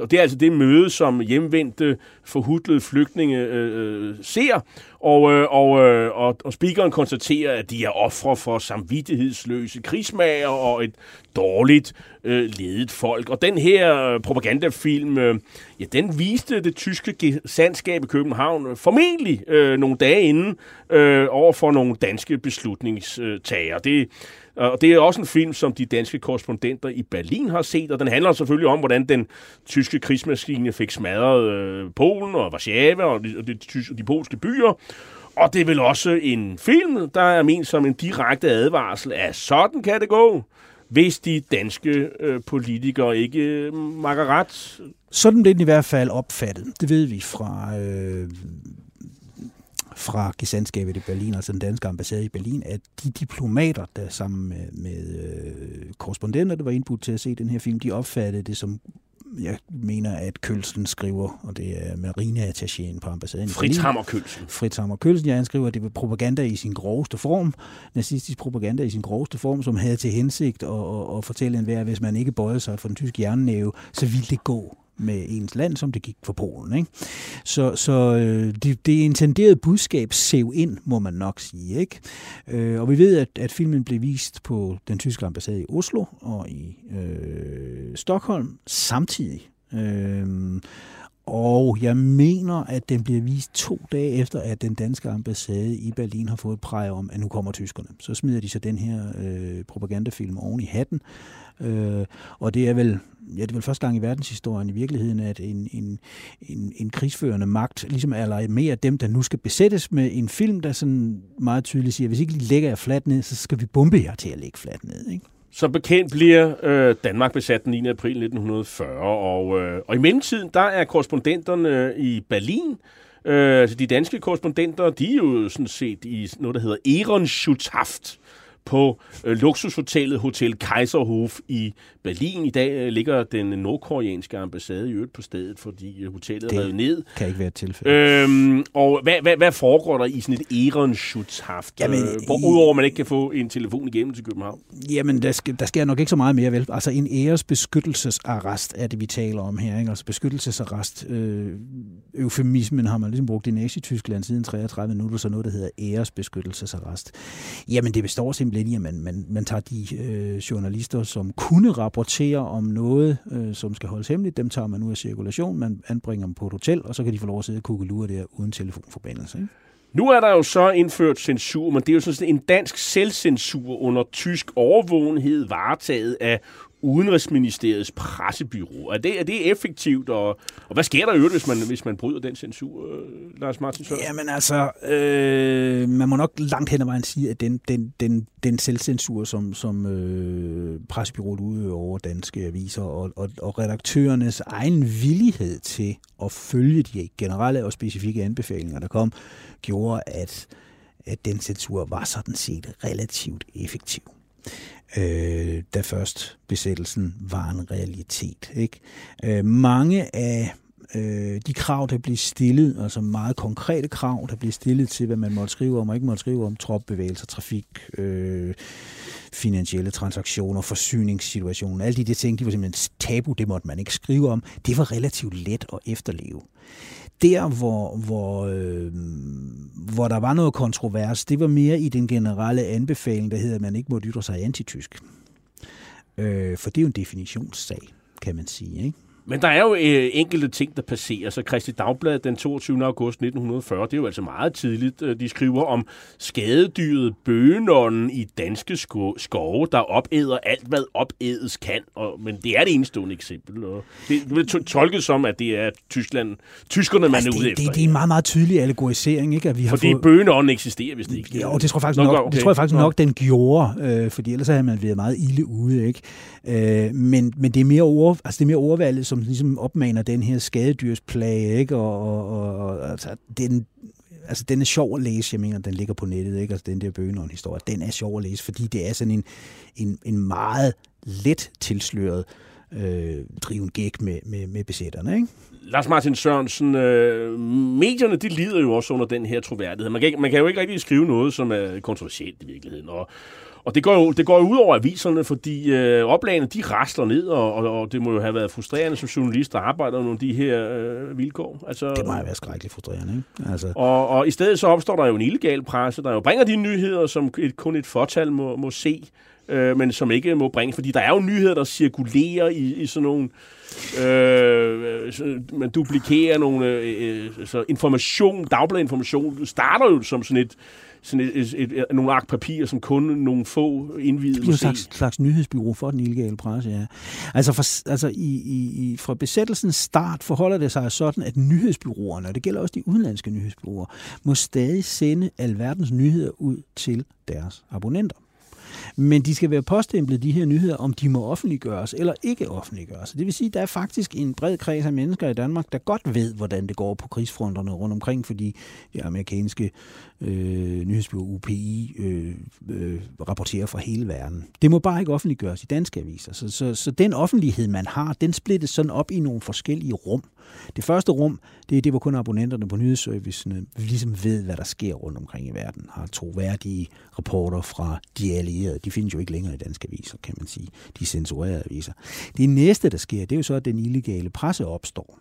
og det er altså det møde, som hjemvendte forhudlede flygtninge øh, øh, ser, og, øh, og, øh, og, og speakeren konstaterer, at de er ofre for samvittighedsløse krigsmager og et dårligt øh, ledet folk. Og den her øh, propagandafilm, øh, ja, den viste det tyske sandskab i København øh, formentlig øh, nogle dage inden øh, over for nogle danske beslutningstager. Det, og det er også en film, som de danske korrespondenter i Berlin har set, og den handler selvfølgelig om, hvordan den tyske krigsmaskine fik smadret øh, Polen og Warszawa og de, og de, de, de polske byer. Og det er vel også en film, der er ment som en direkte advarsel af, sådan kan det gå, hvis de danske øh, politikere ikke øh, makker ret. Sådan blev den i hvert fald opfattet. Det ved vi fra øh, fra gesandskabet i Berlin, altså den danske ambassade i Berlin, at de diplomater, der sammen med, med øh, korrespondenter, der var indbudt til at se den her film, de opfattede det som jeg mener, at Kølsen skriver, og det er marineattachéen på ambassaden i Fritz Hammer Kølsen. Fritz Hammer Kølsen, ja, han skriver, at det var propaganda i sin groveste form, nazistisk propaganda i sin groveste form, som havde til hensigt at, at, at fortælle en at hvis man ikke bøjede sig for den tyske jernnæve, så ville det gå med ens land, som det gik for Polen. Ikke? Så, så øh, det, det intenderede budskab sev ind, må man nok sige. Ikke? Øh, og vi ved, at, at filmen blev vist på den tyske ambassade i Oslo og i øh, Stockholm samtidig. Øh, og jeg mener, at den bliver vist to dage efter, at den danske ambassade i Berlin har fået præg om, at nu kommer tyskerne. Så smider de så den her øh, propagandafilm oven i hatten. Øh, og det er vel ja, det er vel første gang i verdenshistorien i virkeligheden, at en, en, en, en krigsførende magt ligesom er mere dem, der nu skal besættes med en film, der sådan meget tydeligt siger, hvis ikke lige lægger jer fladt ned, så skal vi bombe jer til at lægge fladt ned. Ikke? Som bekendt bliver øh, Danmark besat den 9. april 1940, og, øh, og i mellemtiden, der er korrespondenterne øh, i Berlin, øh, altså de danske korrespondenter, de er jo sådan set i noget, der hedder Ehrenschutzhaft, på øh, luksushotellet Hotel Kaiserhof i Berlin. I dag øh, ligger den nordkoreanske ambassade i øvrigt på stedet, fordi øh, hotellet det er revet ned. kan ikke være et tilfælde. Øhm, og hvad, hvad, hvad foregår der i sådan et Ehrenschutzhaft? Jamen, øh, hvor, udover man ikke kan få en telefon igennem til København? Jamen, der, skal, der sker nok ikke så meget mere, vel? Altså en æresbeskyttelsesarrest er det, vi taler om her. Ikke? Altså beskyttelsesarrest. Øh, eufemismen har man ligesom brugt i Nazi-Tyskland siden 33 nu er der så noget, der hedder æresbeskyttelsesarrest. Jamen, det består simpelthen vælge, at man, man, man tager de øh, journalister, som kunne rapportere om noget, øh, som skal holdes hemmeligt, dem tager man ud af cirkulation, man anbringer dem på et hotel, og så kan de få lov at sidde og kukkelure der uden telefonforbindelse. Ikke? Nu er der jo så indført censur, men det er jo sådan en dansk selvcensur under tysk overvågenhed varetaget af Udenrigsministeriets pressebyrå. Er det, er det effektivt, og, og hvad sker der øvrigt, hvis man, hvis man bryder den censur, øh, Lars Martin Søren? Jamen altså, øh, man må nok langt hen ad vejen sige, at den, den, den, den selvcensur, som, som øh, pressebyrået udøver over danske aviser, og, og, og redaktørernes egen villighed til at følge de generelle og specifikke anbefalinger, der kom, gjorde, at, at den censur var sådan set relativt effektiv øh, da først besættelsen var en realitet. Ikke? Øh, mange af øh, de krav, der blev stillet, altså meget konkrete krav, der blev stillet til, hvad man måtte skrive om og ikke måtte skrive om, tropbevægelser, trafik, øh, finansielle transaktioner, forsyningssituationen, alle de der ting, de var simpelthen tabu, det måtte man ikke skrive om. Det var relativt let at efterleve der, hvor, hvor, øh, hvor der var noget kontrovers, det var mere i den generelle anbefaling, der hedder, at man ikke må ytre sig antitysk. Øh, for det er jo en definitionssag, kan man sige. Ikke? Men der er jo øh, enkelte ting, der passerer. Så Christi Dagblad den 22. august 1940, det er jo altså meget tidligt, øh, de skriver om skadedyret bøgenånden i danske sko- skove, der opæder alt, hvad opædes kan. Og, men det er det enestående eksempel. Og det, det vil tolkes som, at det er Tyskland, tyskerne, man altså, er ude det, efter. Det, det er en meget, meget tydelig allegorisering, ikke? At vi har Fordi fået... bøgenånden eksisterer, hvis det ikke. Ja, og det tror jeg faktisk nok, okay. det tror jeg faktisk nok den gjorde, øh, fordi ellers havde man været meget ilde ude, ikke? Øh, men, men det er mere ord, altså det er mere ordvalget, som ligesom opmaner den her skadedyrsplage, ikke? Og, og, og, altså, den, altså den er sjov at læse, jeg mener, den ligger på nettet, ikke? Altså den der bøgenånd historie, den er sjov at læse, fordi det er sådan en, en, en meget let tilsløret øh, driven gæk med, med, med besætterne, ikke? Lars Martin Sørensen, øh, medierne de lider jo også under den her troværdighed. Man kan, man kan jo ikke rigtig skrive noget, som er kontroversielt i virkeligheden. Og, og det går jo, det går jo ud over aviserne, fordi øh, oplagene de rasler ned, og, og, og det må jo have været frustrerende som journalist at arbejde under de her øh, vilkår. Altså, det må have været skrækkeligt frustrerende, ikke? Altså. Og, og i stedet så opstår der jo en illegal presse, der jo bringer de nyheder, som et, kun et fortal må, må se øh, men som ikke må bringe, fordi der er jo nyheder, der cirkulerer i, i sådan nogle, øh, man duplikerer nogle øh, så information, dagbladinformation, starter jo som sådan et, sådan et, et, et, et, nogle ark papir, som kun nogle få indvidede Det er en slags, slags nyhedsbyrå for den illegale presse, ja. Altså, for, altså i, i, fra besættelsens start forholder det sig sådan, at nyhedsbyråerne, og det gælder også de udenlandske nyhedsbyråer, må stadig sende alverdens nyheder ud til deres abonnenter. Men de skal være påstemplet, de her nyheder, om de må offentliggøres eller ikke offentliggøres. Det vil sige, at der er faktisk en bred kreds af mennesker i Danmark, der godt ved, hvordan det går på krigsfronterne rundt omkring, fordi de amerikanske øh, nyhedsbyrå UPI øh, øh, rapporterer fra hele verden. Det må bare ikke offentliggøres i danske aviser. Så, så, så den offentlighed, man har, den splittes sådan op i nogle forskellige rum. Det første rum, det er det, hvor kun abonnenterne på nyhedsservicene ligesom ved, hvad der sker rundt omkring i verden. Har troværdige rapporter fra de allierede. De findes jo ikke længere i danske aviser, kan man sige. De censurerede aviser. Det næste, der sker, det er jo så, at den illegale presse opstår.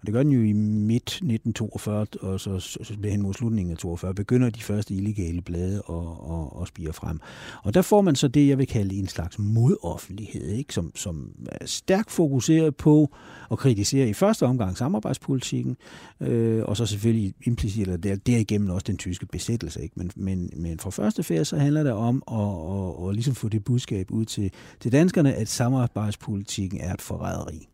Og det gør den jo i midt 1942, og så, så hen mod slutningen af 42, begynder de første illegale blade at, at, at spire frem. Og der får man så det, jeg vil kalde en slags modoffentlighed, ikke? Som, som er stærkt fokuseret på at kritisere i første omgang samarbejdspolitikken, øh, og så selvfølgelig implicit, eller der, derigennem også den tyske besættelse. Ikke? Men, men, men for første færd, så handler det om at, at, at ligesom få det budskab ud til, til danskerne, at samarbejdspolitikken er et forræderi.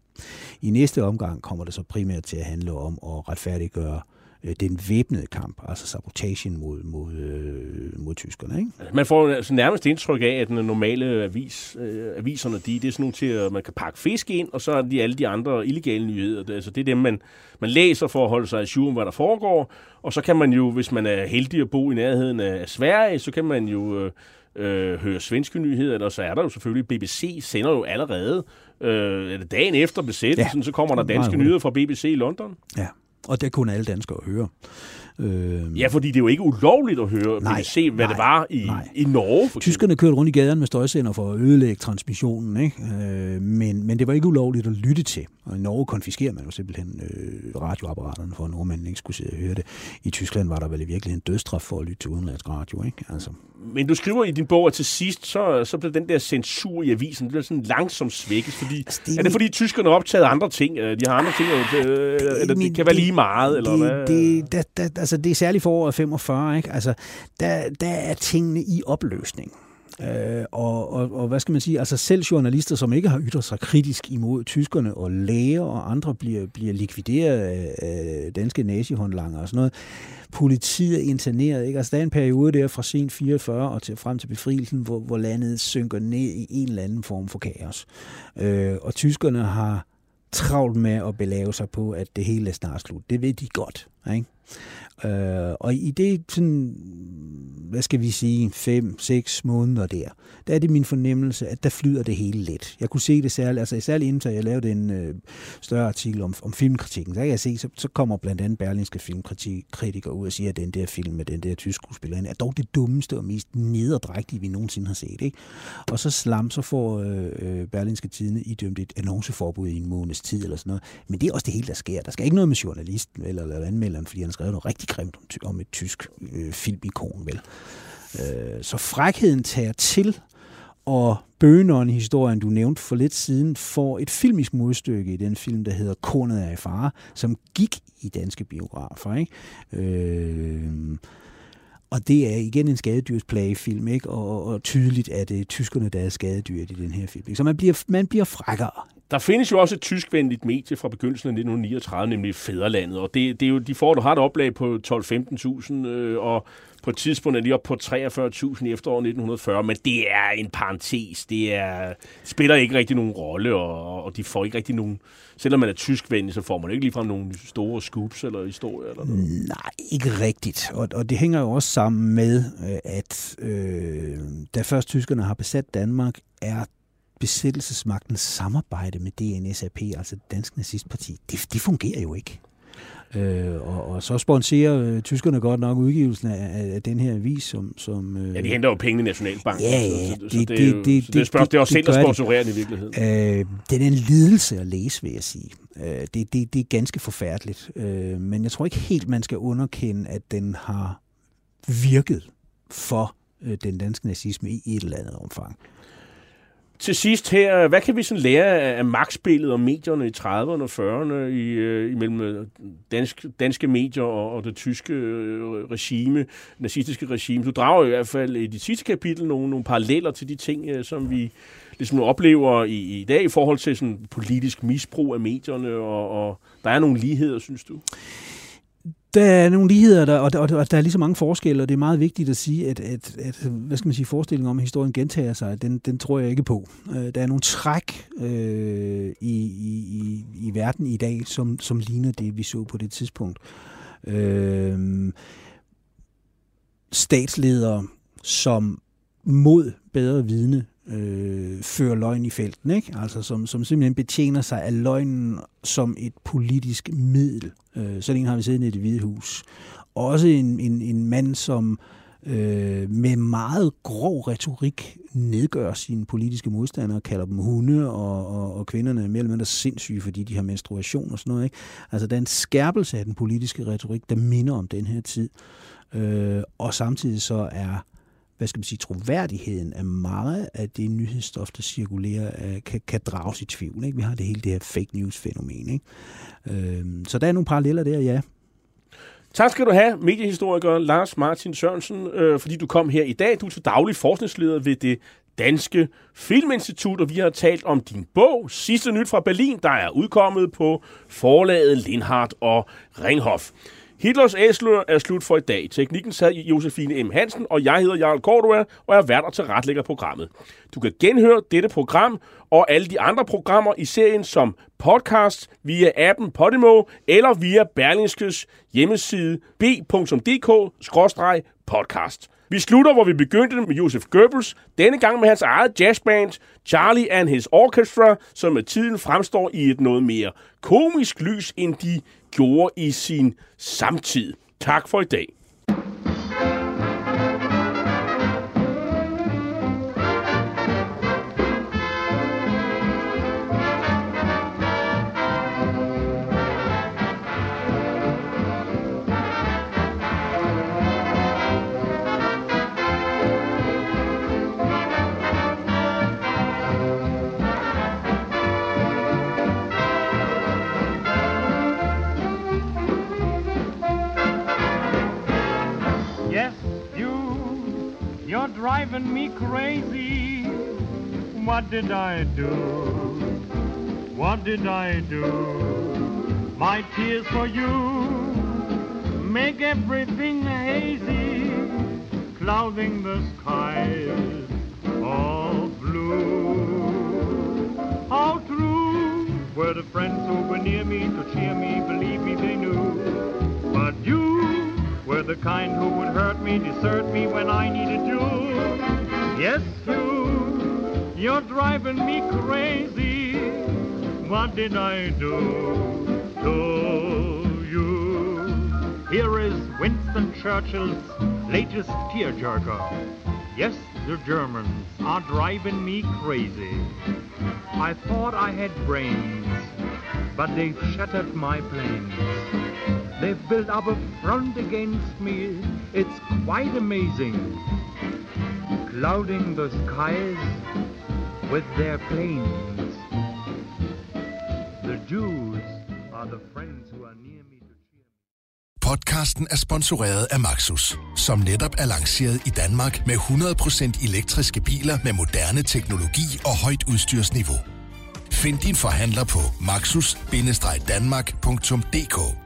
I næste omgang kommer det så primært til at handle om at retfærdiggøre øh, den væbnede kamp, altså sabotagen mod, mod, øh, mod tyskerne. Ikke? Man får altså nærmest indtryk af, at den normale avis, øh, aviserne, de, det er sådan nogle til, at man kan pakke fisk ind, og så er de alle de andre illegale nyheder. Det, altså, det er dem, man, man læser for at holde sig i om, hvad der foregår, og så kan man jo, hvis man er heldig at bo i nærheden af Sverige, så kan man jo... Øh, øh, høre svenske nyheder, eller så er der jo selvfølgelig, BBC sender jo allerede, øh, dagen efter besættelsen, ja, så kommer der danske nyheder fra BBC i London. Ja, og det kunne alle danskere høre. Øh, ja, fordi det er jo ikke ulovligt at høre nej, BBC, hvad nej, det var i, nej. i Norge. For Tyskerne kørte rundt i gaderne med støjsender for at ødelægge transmissionen, ikke? Øh, men, men det var ikke ulovligt at lytte til. Og i Norge konfiskerer man jo simpelthen øh, radioapparaterne for, at nordmændene ikke skulle sidde og høre det. I Tyskland var der vel i virkeligheden dødstraf for at lytte til udenlandsk radio, ikke? Altså. Men du skriver i din bog, at til sidst, så, så blev den der censur i avisen, det blev sådan langsomt svækket, fordi, altså, det, er det fordi tyskerne optaget andre ting? De har andre ting, øh, det, eller det kan være lige meget, eller det, hvad? Det, det, det, altså, det er særligt for året 45, ikke? Altså, der, der er tingene i opløsning. Øh, og, og, og hvad skal man sige, altså selv journalister, som ikke har ytret sig kritisk imod tyskerne, og læger og andre bliver, bliver likvideret af, af danske nazihåndlanger og sådan noget. Politiet er interneret, ikke? Altså der er en periode der fra sen 44 og til, frem til befrielsen, hvor, hvor landet synker ned i en eller anden form for kaos. Øh, og tyskerne har travlt med at belave sig på, at det hele er snart slut. Det ved de godt. Ikke? Øh, og i det, sådan, hvad skal vi sige, fem, seks måneder der, der er det min fornemmelse, at der flyder det hele lidt. Jeg kunne se det særligt, altså særligt inden jeg lavede en øh, større artikel om, om filmkritikken, så kan jeg se, så, så kommer blandt andet berlinske filmkritikere ud og siger, at den der film med den der tyske skuespiller er dog det dummeste og mest nederdrægtige, vi nogensinde har set. Ikke? Og så slam, så får øh, øh berlinske tidene idømt et annonceforbud i en måneds tid eller sådan noget. Men det er også det hele, der sker. Der skal ikke noget med journalisten eller, eller anmelderen, fordi han har skrevet noget rigtig grimt om, om et tysk øh, filmikon, vel. Øh, så frækheden tager til, og Bøgenånd-historien, du nævnte for lidt siden, får et filmisk modstykke i den film, der hedder Kornet i fare, som gik i danske biografer. Ikke? Øh, og det er igen en skadedyrsplagefilm, ikke? Og, og tydeligt er det tyskerne, der er skadedyret i den her film. Ikke? Så man bliver, man bliver frækkere. Der findes jo også et tyskvenligt medie fra begyndelsen af 1939, nemlig Fæderlandet, og det, det er jo, de får du har et oplag på 12-15.000, øh, og på et tidspunkt er de op på 43.000 i efteråret 1940, men det er en parentes. Det er, spiller ikke rigtig nogen rolle, og, og de får ikke rigtig nogen... Selvom man er tyskvenlig, så får man ikke ligefrem nogen store scoops eller historier. Eller noget. Nej, ikke rigtigt. Og, og det hænger jo også sammen med, øh, at øh, da først tyskerne har besat Danmark, er besættelsesmagtens samarbejde med DNSAP, altså det danske nazistparti, det, det fungerer jo ikke. Øh, og, og så sponsorer øh, tyskerne godt nok udgivelsen af, af den her avis, som... som øh, ja, de henter jo penge i Nationalbanken. Ja, ja. Så, det, så, det, det, det, det, det, det, det er også selv, der sponsorerer i virkeligheden. Øh, det er en lidelse at læse, vil jeg sige. Øh, det, det, det er ganske forfærdeligt. Øh, men jeg tror ikke helt, man skal underkende, at den har virket for øh, den danske nazisme i et eller andet omfang. Til sidst her, hvad kan vi sådan lære af magtspillet og medierne i 30'erne og 40'erne i, øh, imellem øh, dansk, danske medier og, og det tyske øh, regime, nazistiske regime? Du drager i hvert fald i dit sidste kapitel nogle, nogle paralleller til de ting, øh, som vi ligesom oplever i, i dag i forhold til sådan politisk misbrug af medierne, og, og der er nogle ligheder, synes du? Der er nogle ligheder, der, og, og, og der er lige så mange forskelle, og det er meget vigtigt at sige, at, at, at hvad skal man sige, forestillingen om, at historien gentager sig, den, den tror jeg ikke på. Øh, der er nogle træk øh, i, i, i verden i dag, som, som ligner det, vi så på det tidspunkt. Øh, statsledere, som mod bedre vidne øh, fører løgn i felten, ikke? Altså som, som simpelthen betjener sig af løgnen som et politisk middel. Øh, sådan en har vi siddende i det hvide hus. Også en, en, en mand, som øh, med meget grov retorik nedgør sine politiske modstandere, kalder dem hunde, og, og, og kvinderne er mere eller mindre sindssyge, fordi de har menstruation og sådan noget. Ikke? Altså, der er en skærpelse af den politiske retorik, der minder om den her tid. Øh, og samtidig så er hvad skal man sige, troværdigheden af meget af det nyhedsstof, der cirkulerer, øh, kan, kan drages i tvivl. Ikke? Vi har det hele det her fake news-fænomen. Ikke? Øh, så der er nogle paralleller der, ja. Tak skal du have, mediehistoriker Lars Martin Sørensen, øh, fordi du kom her i dag. Du er til daglig forskningsleder ved det Danske Filminstitut, og vi har talt om din bog, Sidste Nyt fra Berlin, der er udkommet på forlaget Lindhardt og Ringhof. Hitlers æsler er slut for i dag. Teknikken sad Josefine M. Hansen, og jeg hedder Jarl Cordua, og er vært og tilretlægger programmet. Du kan genhøre dette program og alle de andre programmer i serien som podcast via appen Podimo eller via Berlingskes hjemmeside b.dk-podcast. Vi slutter, hvor vi begyndte med Josef Goebbels, denne gang med hans eget jazzband, Charlie and His Orchestra, som med tiden fremstår i et noget mere komisk lys, end de gjorde i sin samtid. Tak for i dag. Driving me crazy. What did I do? What did I do? My tears for you make everything hazy, clouding the skies all blue. How true were the friends who were near me to cheer me, believe me, they knew. But you were the kind who would hurt me, desert me when I needed you. Yes, you, you're driving me crazy. What did I do to you? Here is Winston Churchill's latest tearjerker. Yes, the Germans are driving me crazy. I thought I had brains, but they've shattered my planes. They've built up a front against me. It's quite amazing. clouding the skies with their planes. The Jews are the friends who are near me to cheer me. Podcasten er sponsoreret af Maxus, som netop er lanceret i Danmark med 100% elektriske biler med moderne teknologi og højt udstyrsniveau. Find din forhandler på maxus-danmark.dk